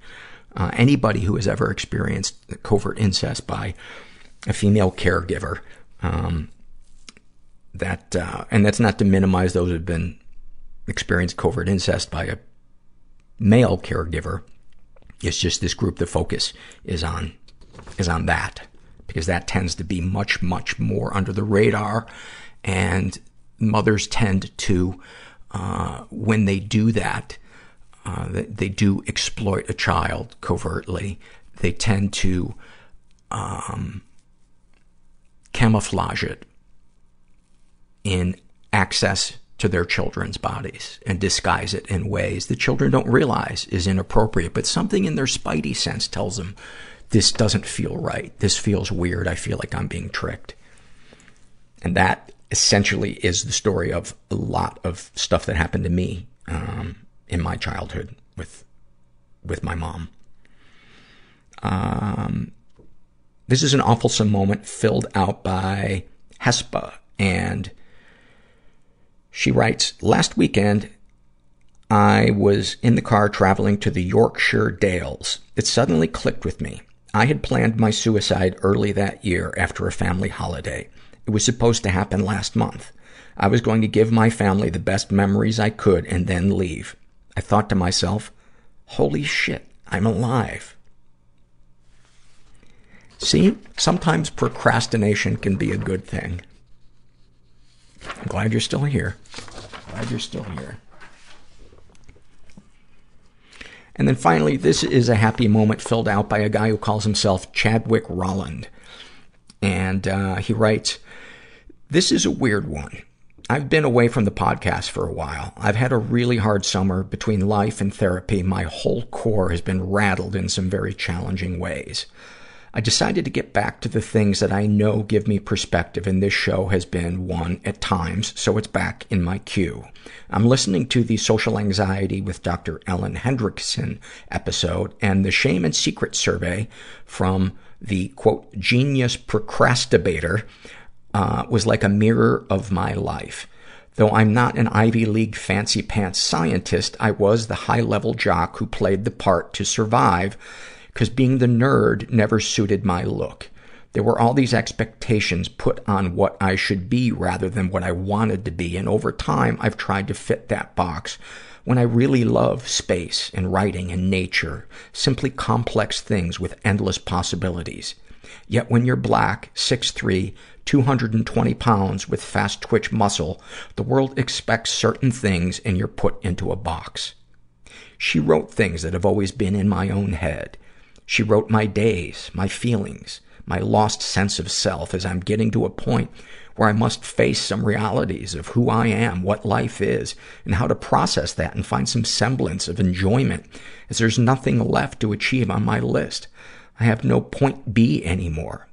Uh, anybody who has ever experienced covert incest by a female caregiver, um, that, uh, and that's not to minimize those who've been experienced covert incest by a male caregiver. It's just this group, the focus is on, is on that. Because that tends to be much, much more under the radar. And mothers tend to, uh, when they do that, uh, they, do exploit a child covertly. They tend to, um, camouflage it in access to their children's bodies and disguise it in ways the children don't realize is inappropriate, but something in their spidey sense tells them this doesn't feel right. This feels weird. I feel like I'm being tricked. And that essentially is the story of a lot of stuff that happened to me, um, in my childhood with, with my mom. Um, this is an awfulsome moment filled out by Hespa and she writes, last weekend, I was in the car traveling to the Yorkshire Dales. It suddenly clicked with me. I had planned my suicide early that year after a family holiday. It was supposed to happen last month. I was going to give my family the best memories I could and then leave. I thought to myself, holy shit, I'm alive. See, sometimes procrastination can be a good thing. I'm glad you're still here. Glad you're still here. And then finally, this is a happy moment filled out by a guy who calls himself Chadwick Rolland. And uh, he writes, This is a weird one. I've been away from the podcast for a while. I've had a really hard summer between life and therapy. My whole core has been rattled in some very challenging ways. I decided to get back to the things that I know give me perspective, and this show has been one at times, so it's back in my queue. I'm listening to the Social Anxiety with Dr. Ellen Hendriksen episode and the Shame and Secret survey from the, quote, genius procrastinator, uh, was like a mirror of my life. Though I'm not an Ivy League fancy pants scientist, I was the high level jock who played the part to survive because being the nerd never suited my look. There were all these expectations put on what I should be rather than what I wanted to be, and over time I've tried to fit that box when I really love space and writing and nature, simply complex things with endless possibilities. Yet when you're black, 6'3", 220 pounds with fast twitch muscle, the world expects certain things and you're put into a box. She wrote things that have always been in my own head. She wrote my days, my feelings, my lost sense of self as I'm getting to a point where I must face some realities of who I am, what life is, and how to process that and find some semblance of enjoyment as there's nothing left to achieve on my list. I have no point B anymore.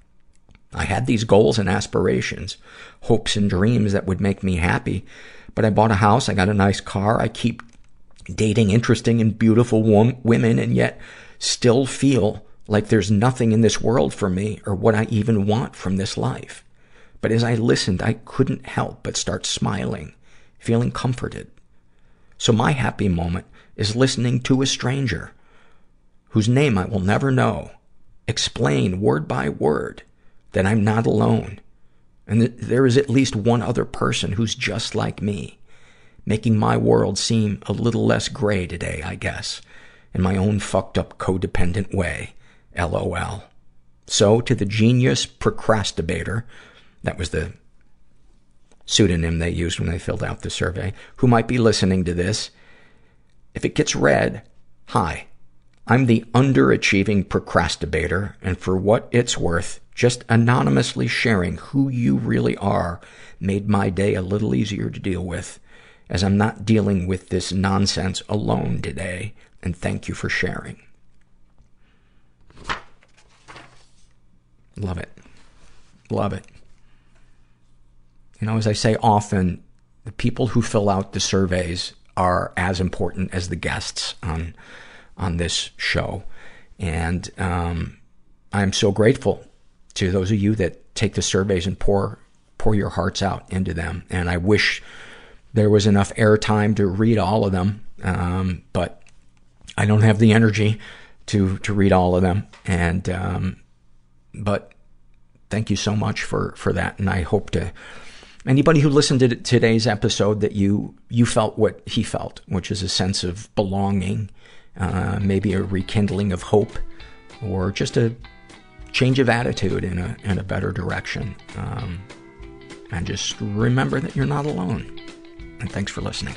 I had these goals and aspirations, hopes and dreams that would make me happy, but I bought a house, I got a nice car, I keep dating interesting and beautiful women, and yet still feel like there's nothing in this world for me or what I even want from this life. But as I listened, I couldn't help but start smiling, feeling comforted. So my happy moment is listening to a stranger whose name I will never know explain word by word that I'm not alone and that there is at least one other person who's just like me, making my world seem a little less gray today, I guess in my own fucked up codependent way. LOL. So, to the genius procrastinator, that was the pseudonym they used when they filled out the survey, who might be listening to this, if it gets read, hi, I'm the underachieving procrastinator, and for what it's worth, just anonymously sharing who you really are made my day a little easier to deal with, as I'm not dealing with this nonsense alone today, and thank you for sharing. Love it. Love it. You know, as I say often, the people who fill out the surveys are as important as the guests on, on this show. And, um, I'm so grateful to those of you that take the surveys and pour, pour your hearts out into them. And I wish there was enough airtime to read all of them. Um, but I don't have the energy to to read all of them. And um, but thank you so much for for that, and I hope to anybody who listened to today's episode that you you felt what he felt, which is a sense of belonging, uh, maybe a rekindling of hope, or just a change of attitude in a in a better direction. Um, and just remember that you're not alone. And thanks for listening.